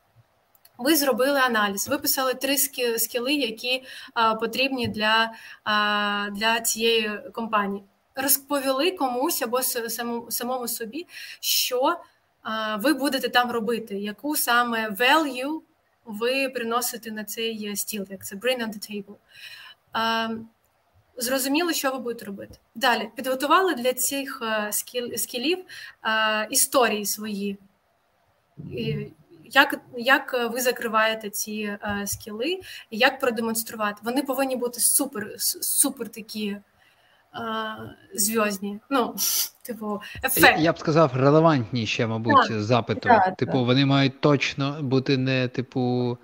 Ви зробили аналіз, виписали три скіли, які а, потрібні для а, для цієї компанії. Розповіли комусь або самому, собі, що ви будете там робити, яку саме value ви приносите на цей стіл, як це bring on the table. Зрозуміли, що ви будете робити. Далі підготували для цих скіл, скілів історії свої. Як як ви закриваєте ці е, скіли, як продемонструвати? Вони повинні бути супер супер такі е, зв'язні. Ну, <laughs> типу, ефект. Я б сказав, релевантні ще, мабуть, так, запиту. Так, типу, так. вони мають точно бути не, типу,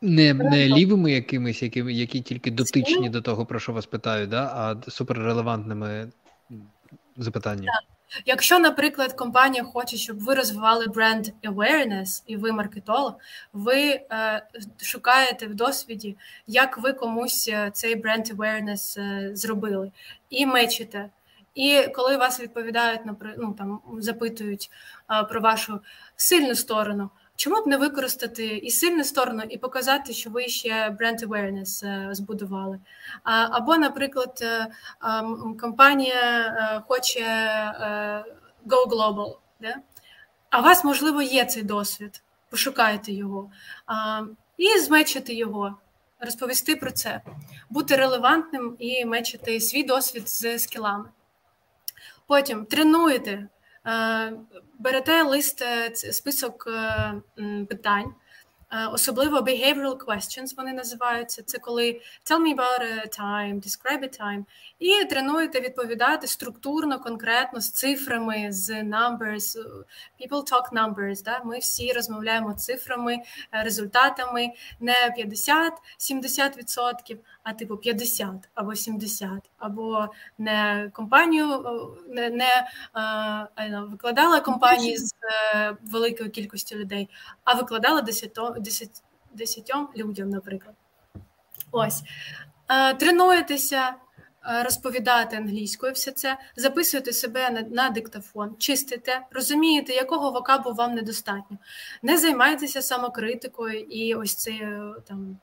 не не лівими якимись, які які тільки дотичні до того, про що вас питають, да? а суперрелевантними запитаннями. Якщо, наприклад, компанія хоче, щоб ви розвивали бренд awareness, і ви маркетолог, ви е, шукаєте в досвіді, як ви комусь е, цей бренд awareness е, зробили, і мечите. І коли вас відповідають ну, там запитують е, про вашу сильну сторону. Чому б не використати і сильну сторону, і показати, що ви ще бренд awareness е, збудували? Або, наприклад, е, компанія е, хоче go global, да? а у вас, можливо, є цей досвід, пошукайте його і змечити його, розповісти про це, бути релевантним і мечити свій досвід з скілами. Потім тренуєте. Берете лист е, список е, питань, е, особливо behavioral questions вони називаються. Це коли tell me about a time, describe a time, і тренуєте відповідати структурно, конкретно з цифрами, з numbers. People talk numbers, да? Ми всі розмовляємо цифрами, результатами не 50-70%, а типу 50 або 70, або не компанію не, не а, викладала компанії з е, великою кількістю людей, а викладала 10, 10, 10 людям, наприклад. Ось. Е, тренуєтеся. Е, розповідати англійською все це, записуєте себе на, на диктофон, чистите, розумієте, якого вокабу вам недостатньо. Не займайтеся самокритикою і ось це там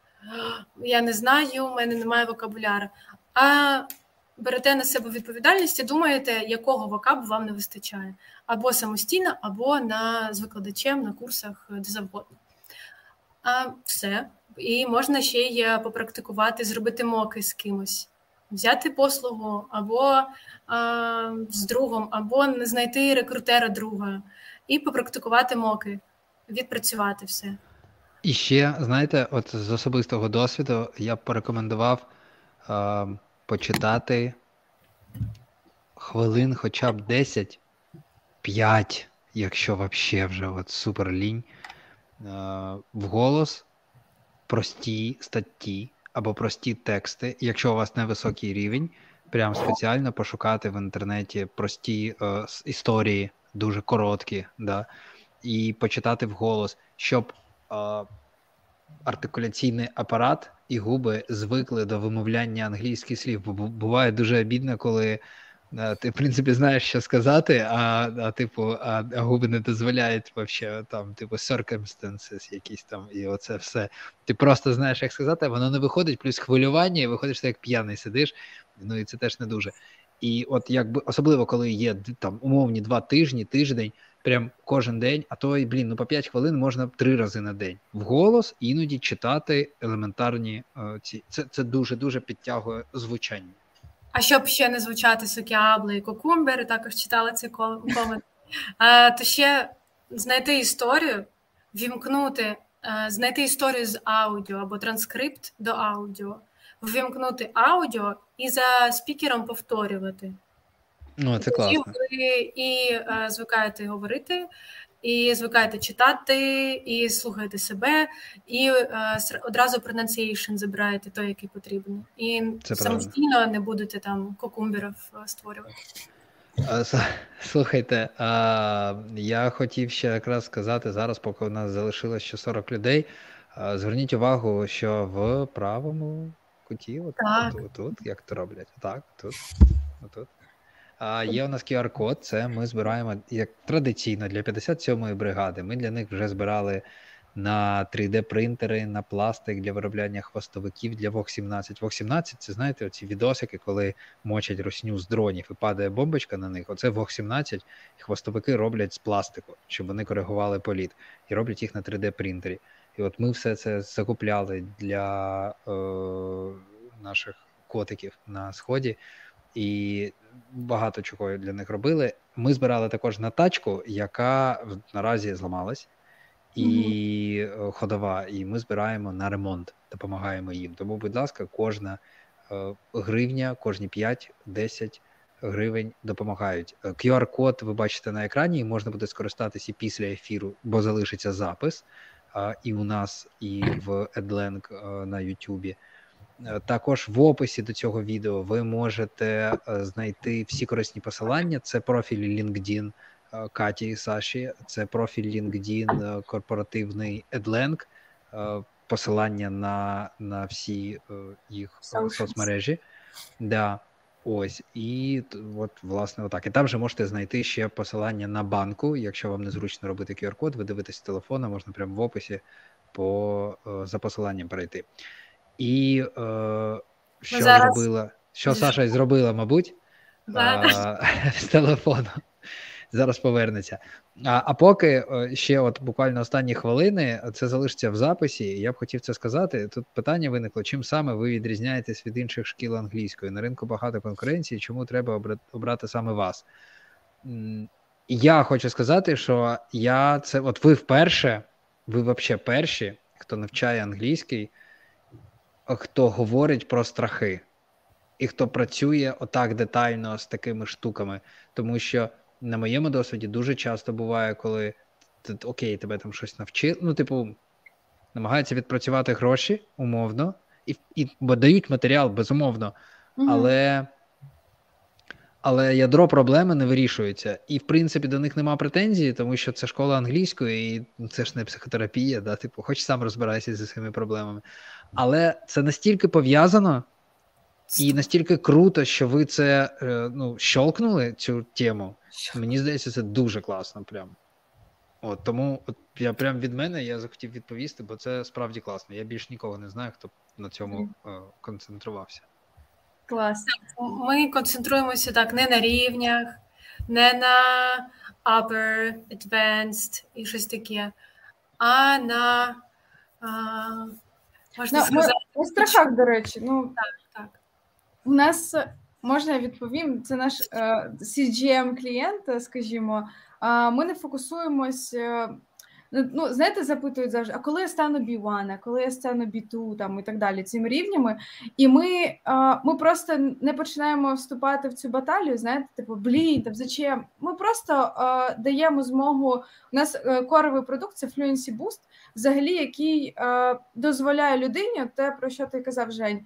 я не знаю, у мене немає вокабуляра. А берете на себе відповідальність і думаєте, якого вокабу вам не вистачає. Або самостійно, або на, з викладачем на курсах де завгодно. А все. І можна ще й попрактикувати, зробити моки з кимось, взяти послугу, або а, з другом, або знайти рекрутера друга і попрактикувати моки, відпрацювати все. І ще, знаєте, от з особистого досвіду я б порекомендував е, почитати хвилин хоча б 10, 5, якщо взагалі вже от супер лінь, е, вголос прості статті або прості тексти, якщо у вас невисокий рівень, прям спеціально пошукати в інтернеті прості е, історії, дуже короткі, да, і почитати вголос, щоб артикуляційний апарат і губи звикли до вимовляння англійських слів. Бо буває дуже обідно, коли е, ти, в принципі, знаєш, що сказати, а а типу, а, губи не дозволяють вообще, там, типу, circumstances якісь там, і оце все. Ти просто знаєш, як сказати, а воно не виходить, плюс хвилювання, і виходиш, як п'яний сидиш. Ну і це теж не дуже. І от якби особливо, коли є там умовні два тижні, тиждень прям кожен день, а то й блін, ну по 5 хвилин можна три рази на день вголос іноді читати елементарні е, ці. Це це дуже дуже підтягує звучання. А щоб ще не звучати сокіабли і кокумбери, також читали цей комент. <laughs> То ще знайти історію, вімкнути, е, знайти історію з аудіо або транскрипт до аудіо, ввімкнути аудіо і за спікером повторювати. Ну, це класно. ви і е, звикаєте говорити, і звикаєте читати, і слухаєте себе, і е, одразу pronunciation забираєте той, який потрібен. І це самостійно правильно. не будете там кокумберів е, створювати. Слухайте, я хотів ще якраз сказати зараз, поки у нас залишилось ще 40 людей. Зверніть увагу, що в правому куті, от, от, от, от, як то роблять, так, тут, отут. А є у нас QR-код, це ми збираємо як традиційно для 57-ї бригади. Ми для них вже збирали на 3D-принтери, на пластик для виробляння хвостовиків для ВОК-17. ВОК-17 це знаєте, оці відосики, коли мочать русню з дронів і падає бомбочка на них. Оце ВОК-17 хвостовики роблять з пластику, щоб вони коригували політ, і роблять їх на 3D-принтері. І от ми все це закупляли для е, наших котиків на сході. І багато чого для них робили. Ми збирали також на тачку, яка наразі зламалась і mm-hmm. ходова, і ми збираємо на ремонт, допомагаємо їм. Тому, будь ласка, кожна е, гривня, кожні 5-10 гривень допомагають. QR-код ви бачите на екрані, і можна буде скористатися після ефіру, бо залишиться запис і у нас, і в Edlang на Ютубі. Також в описі до цього відео ви можете знайти всі корисні посилання. Це профіль LinkedIn Е, Каті і Саші. Це профіль LinkedIn, е, корпоративний Edlang, е, посилання на на всі їх соцмережі. Да. Ось, і от, власне, отак. І там же можете знайти ще посилання на банку. Якщо вам незручно робити QR-код, ви дивитесь телефона, можна прямо в описі по за посиланням перейти. І е, що зараз... зробила? Що <laughs> Саша зробила, мабуть, а, <laughs> з телефону зараз повернеться. А а поки ще, от буквально останні хвилини, це залишиться в записі. Я б хотів це сказати. Тут питання виникло: чим саме ви відрізняєтесь від інших шкіл англійської? На ринку багато конкуренції, чому треба обрати саме вас? Я хочу сказати, що я це, от ви вперше, ви взагалі перші, хто навчає англійський, хто говорить про страхи. І хто працює отак детально з такими штуками, тому що на моєму досвіді дуже часто буває, коли окей, тебе там щось навчили. Ну, типу, намагаються відпрацювати гроші умовно, і і бо дають матеріал, безумовно, mm але але ядро проблеми не вирішується. І, в принципі, до них нема претензії, тому що це школа англійської, і це ж не психотерапія, да, типу, хоч сам розбирайся зі своїми проблемами. Але це настільки пов'язано. І настільки круто, що ви це е, ну, щолкнули цю тему. Мені здається, це дуже класно. Прям. От, Тому от я прям від мене я захотів відповісти, бо це справді класно. Я більш нікого не знаю, хто на цьому е, концентрувався. Клас. Ми концентруємося так не на рівнях, не на upper, advanced і щось таке, а на а, можна no, сказати. У страхах, до речі. Ну, так, так. У нас Можна я відповім? Це наш е, cgm клієнт, скажімо. Е, ми не фокусуємось. Е, ну, знаєте, запитують завжди, а коли я стану B1, а коли я стану B2 там і так далі, цими рівнями. І ми ми просто не починаємо вступати в цю баталію. Знаєте, типу, блін, там зачем? Ми просто даємо змогу. У нас коровий продукт це Fluency Boost, взагалі, який дозволяє людині, те про що ти казав, Жень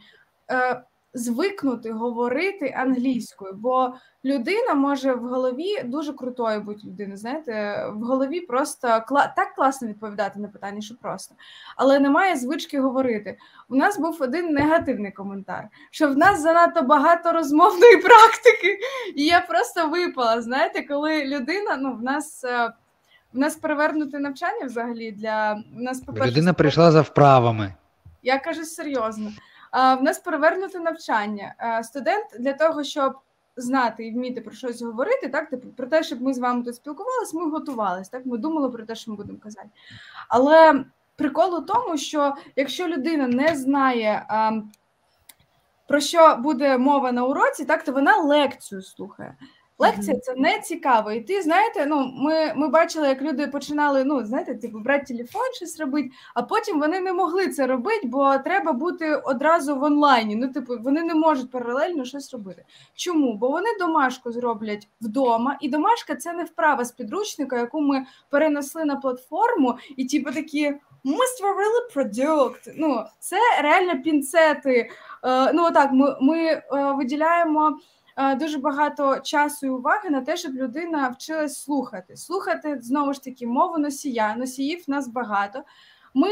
звикнути говорити англійською, бо людина може в голові дуже крутою бути людиною. Знаєте, в голові просто кла- так класно відповідати на питання, що просто, але немає звички говорити. У нас був один негативний коментар, що в нас занадто багато розмовної <laughs> практики, і я просто випала. Знаєте, коли людина, ну в нас. Е, в нас перевернути навчання взагалі для в нас людина прийшла за вправами. Я кажу серйозно. В нас перевернуте навчання. Студент для того, щоб знати і вміти про щось говорити, так типу про те, щоб ми з вами тут спілкувалися, ми готувалися. Так, ми думали про те, що ми будемо казати. Але прикол у тому, що якщо людина не знає. Про що буде мова на уроці, так то вона лекцію слухає. Лекція це не цікаво. І ти знаєте, ну ми ми бачили, як люди починали ну, знаєте, типу, брати телефон, щось робити, а потім вони не могли це робити, бо треба бути одразу в онлайні. Ну, типу, вони не можуть паралельно щось робити. Чому? Бо вони домашку зроблять вдома, і домашка це не вправа з підручника, яку ми перенесли на платформу, і типу такі. Ми створили продукт. Ну, це реально пінцети. Е, ну, отак, ми ми е, виділяємо дуже багато часу і уваги на те, щоб людина вчилась слухати. Слухати знову ж таки мову носія. Носіїв нас багато. Ми,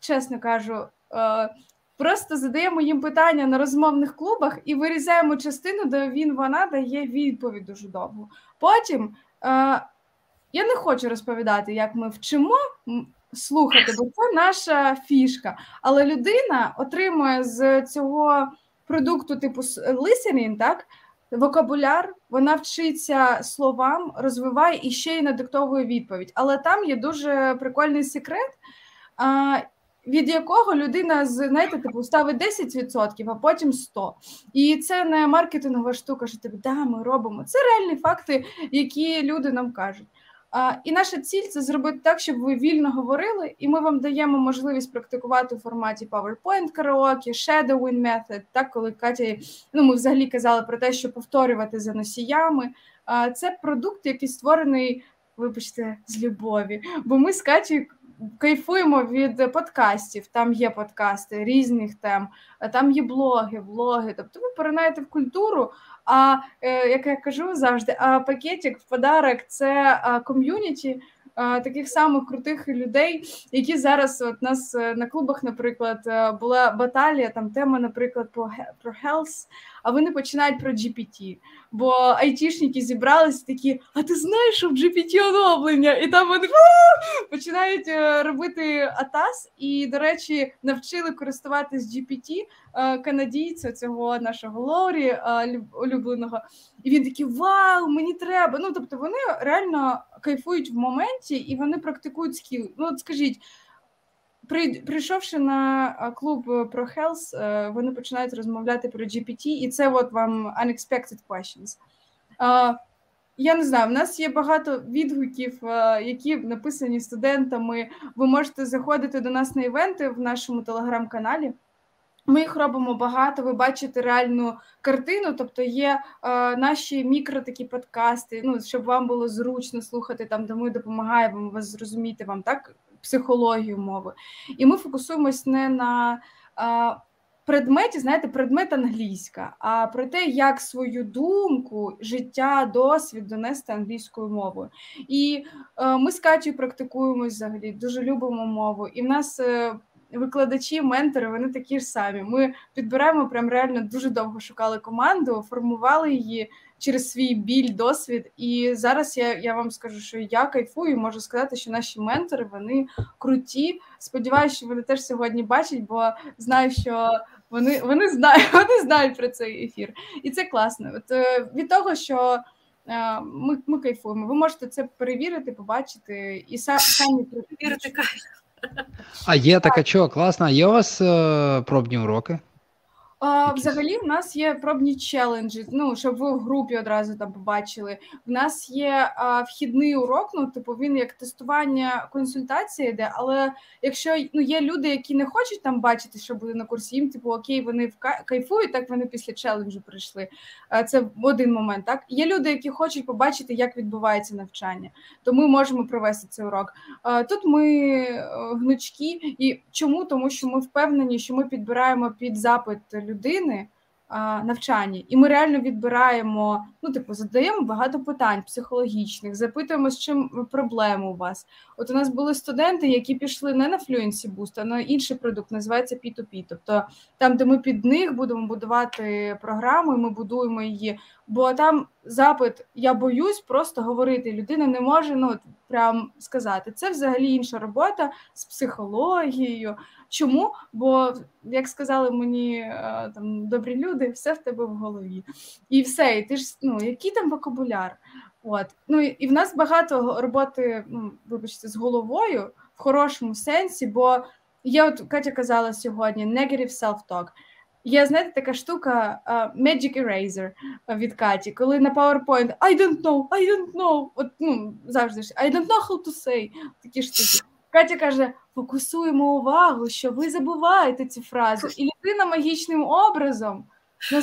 чесно кажу, е, просто задаємо їм питання на розмовних клубах і вирізаємо частину, де він вона дає відповідь дуже довго. Потім е, я не хочу розповідати, як ми вчимо слухати, бо це наша фішка. Але людина отримує з цього продукту, типу listening, так. Вокабуляр, вона вчиться словам, розвиває і ще й надиктовує відповідь. Але там є дуже прикольний секрет, від якого людина знаєте, типу ставить 10%, а потім 100%. І це не маркетингова штука, що типу, да, ми робимо. Це реальні факти, які люди нам кажуть. І наша ціль це зробити так, щоб ви вільно говорили, і ми вам даємо можливість практикувати у форматі PowerPoint караоке, Shadowing Method, так, коли Катя, ну ми взагалі казали про те, що повторювати за носіями. Це продукт, який створений, вибачте, з любові. Бо ми з Катєю кайфуємо від подкастів. Там є подкасти різних тем, там є блоги, влоги. Тобто ви поринаєте в культуру. А е, як я кажу завжди, а пакетик в подарок це ком'юніті таких самих крутих людей, які зараз от нас е, на клубах, наприклад, е, була баталія, там тема, наприклад, про про health, а вони починають про GPT. Бо айтішники зібрались такі: а ти знаєш, що в GPT оновлення? І там вони починають е, робити атас. І, до речі, навчили користуватись GPT канадійця цього нашого Лорі улюбленого. І він такий: Вау, мені треба! Ну тобто вони реально кайфують в моменті і вони практикують скіл. Ну, от скажіть. Прийшовши на клуб про Health, вони починають розмовляти про GPT, і це от вам unexpected questions. Я не знаю, в нас є багато відгуків, які написані студентами. Ви можете заходити до нас на івенти в нашому телеграм-каналі. Ми їх робимо багато. Ви бачите реальну картину, тобто є е, наші мікро такі подкасти, ну щоб вам було зручно слухати там, де ми допомагаємо вас зрозуміти вам так психологію мови. І ми фокусуємось не на е, предметі, знаєте, предмет англійська, а про те, як свою думку, життя, досвід донести англійською мовою. І е, ми з Катю практикуємось взагалі, дуже любимо мову, і в нас. Викладачі, ментори, вони такі ж самі. Ми підбираємо прям реально дуже довго шукали команду, формували її через свій біль, досвід. І зараз я я вам скажу, що я кайфую, можу сказати, що наші ментори вони круті. Сподіваюся, що вони теж сьогодні бачать, бо знаю, що вони вони знають, <laughs> вони знають про цей ефір, і це класно. От е, від того, що. Е, ми ми кайфуємо. Ви можете це перевірити, побачити і самі перевірити. А є така класно, класна. Є у вас е, пробні уроки? А, Взагалі, в нас є пробні челенджі. Ну щоб ви в групі одразу там побачили. В нас є а, вхідний урок. Ну, типу, він як тестування консультації йде. Але якщо ну є люди, які не хочуть там бачити, що буде на курсі, їм типу окей, вони кайфують, так вони після челенджу прийшли. А, це один момент. Так є люди, які хочуть побачити, як відбувається навчання, то ми можемо провести цей урок. А, тут ми е, гнучки, і чому тому, що ми впевнені, що ми підбираємо під запит людини навчанні, і ми реально відбираємо, ну типу, задаємо багато питань психологічних, запитуємо, з чим проблема у вас. От у нас були студенти, які пішли не на Fluency Boost, а на інший продукт, називається P2P. Тобто там, де ми під них будемо будувати програму, і ми будуємо її. Бо там запит я боюсь просто говорити. Людина не може ну прям сказати. Це взагалі інша робота з психологією. Чому? Бо, як сказали мені е, там добрі люди, все в тебе в голові. І все, і ти ж ну, який там вокабуляр? От. Ну і в нас багато роботи, ну, вибачте, з головою в хорошому сенсі, бо є, от Катя казала сьогодні, negative self-talk. Є, знаєте, така штука uh, Magic Eraser від Каті, коли на PowerPoint I don't know, I don't know. От, ну, завжди ж I don't know how to say. Такі штуки. Катя каже: фокусуємо увагу, що ви забуваєте цю фразу, і людина магічним образом.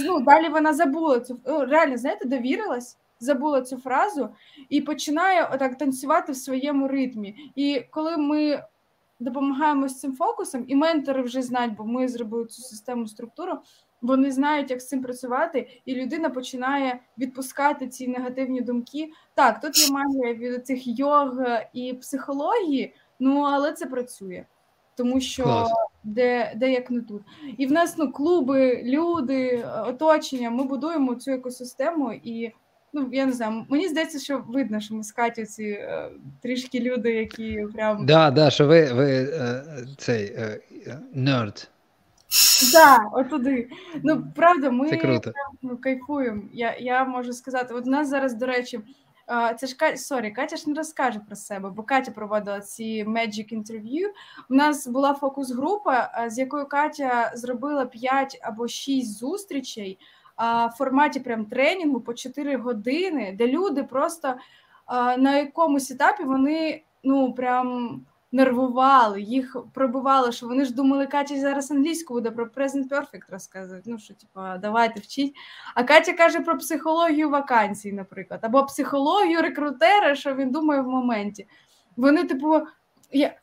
Ну, далі вона забула цю реально, знаєте, довірилась, забула цю фразу і починає отак танцювати в своєму ритмі. І коли ми допомагаємо з цим фокусом, і ментори вже знають, бо ми зробили цю систему структуру. Вони знають, як з цим працювати, і людина починає відпускати ці негативні думки. Так, тут є магія від цих йог і психології, Ну, але це працює. тому що де де як не тут. І в нас ну, клуби, люди, оточення. Ми будуємо цю екосистему і. Ну, я не знаю, мені здається, що видно, що ми з Катю ці е, трішки люди, які прям. Да, да, що ви ви е, цей е, nerd. Да, отуди. Ну, правда, ми Це круто. ну, кайфуємо. Я я можу сказати, от у нас зараз, до речі, це ж Катя, sorry, Катя ж не розкаже про себе, бо Катя проводила ці Magic інтерв'ю. У нас була фокус-група, з якою Катя зробила 5 або 6 зустрічей в форматі прям тренінгу по 4 години, де люди просто на якомусь етапі вони ну прям нервували, їх пробивали, що вони ж думали, Катя зараз англійську буде про Present Perfect розказувати. Ну що, типа, давайте вчіть. А Катя каже про психологію вакансій, наприклад, або психологію рекрутера, що він думає в моменті. Вони, типу, я...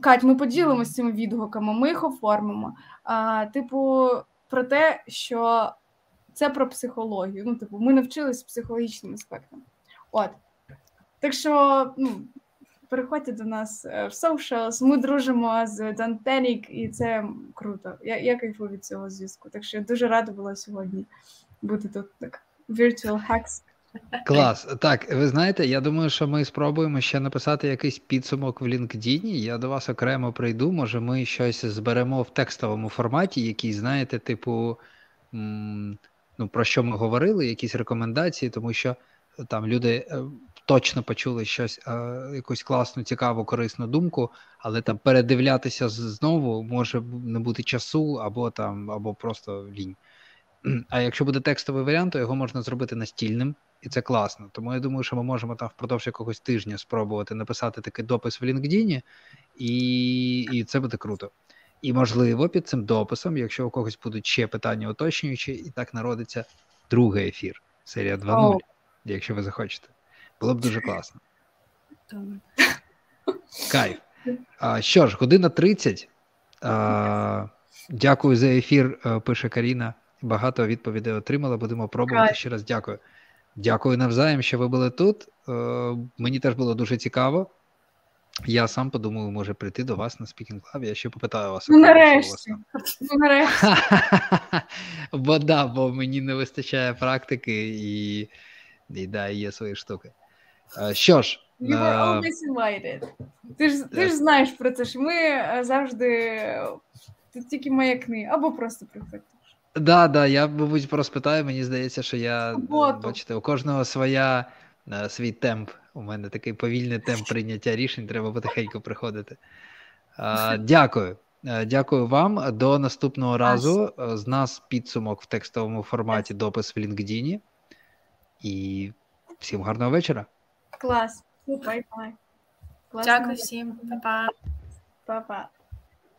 Кать, ми поділимося цими відгуками, ми їх оформимо. А, Типу, про те, що це про психологію. Ну, типу, ми навчились психологічним аспектам. От. Так що, ну, переходьте до нас е, в socials, Ми дружимо з Дантенік, і це круто. Я я кайфую від цього зв'язку. Так що я дуже рада була сьогодні бути тут. Так, Virtual Hacks. Клас. Так, ви знаєте, я думаю, що ми спробуємо ще написати якийсь підсумок в LinkedIn. Я до вас окремо прийду. Може, ми щось зберемо в текстовому форматі, який, знаєте, типу, ну, про що ми говорили, якісь рекомендації, тому що там люди е, точно почули щось, е, якусь класну, цікаву, корисну думку, але там передивлятися знову може не бути часу, або там, або просто лінь. А якщо буде текстовий варіант, то його можна зробити настільним, і це класно. Тому я думаю, що ми можемо там впродовж якогось тижня спробувати написати такий допис в LinkedIn, і, і це буде круто. І, можливо, під цим дописом, якщо у когось будуть ще питання уточнюючі, і так народиться другий ефір, серія 2.0, oh. якщо ви захочете. Було б дуже класно. Кайф. А, Що ж, година 30. А, Дякую за ефір, е, пише Каріна. Багато відповідей отримала. Будемо пробувати. Ще раз дякую. Дякую навзаєм, що ви були тут. Е, мені теж було дуже цікаво. Я сам подумаю, може прийти до вас на Speaking Club, Я ще попитаю вас. Ну, нарешті. Ну, нарешті. <laughs> Бо да, бо мені не вистачає практики і, і да, є свої штуки. Е, що ж, You were always invited. Ти ж ти ж знаєш про це, що ми е, завжди тут тільки маякни, або просто приходь. Да, да, я, мабуть, просто питаю, мені здається, що я бачите, у кожного своя е, свій темп. У мене такий повільний темп прийняття рішень, треба потихеньку приходити. Дякую. Дякую вам. До наступного разу. З нас підсумок в текстовому форматі допис в LinkedIn. І всім гарного вечора. Клас. Bye-bye. Дякую всім, Па-па. Па-па.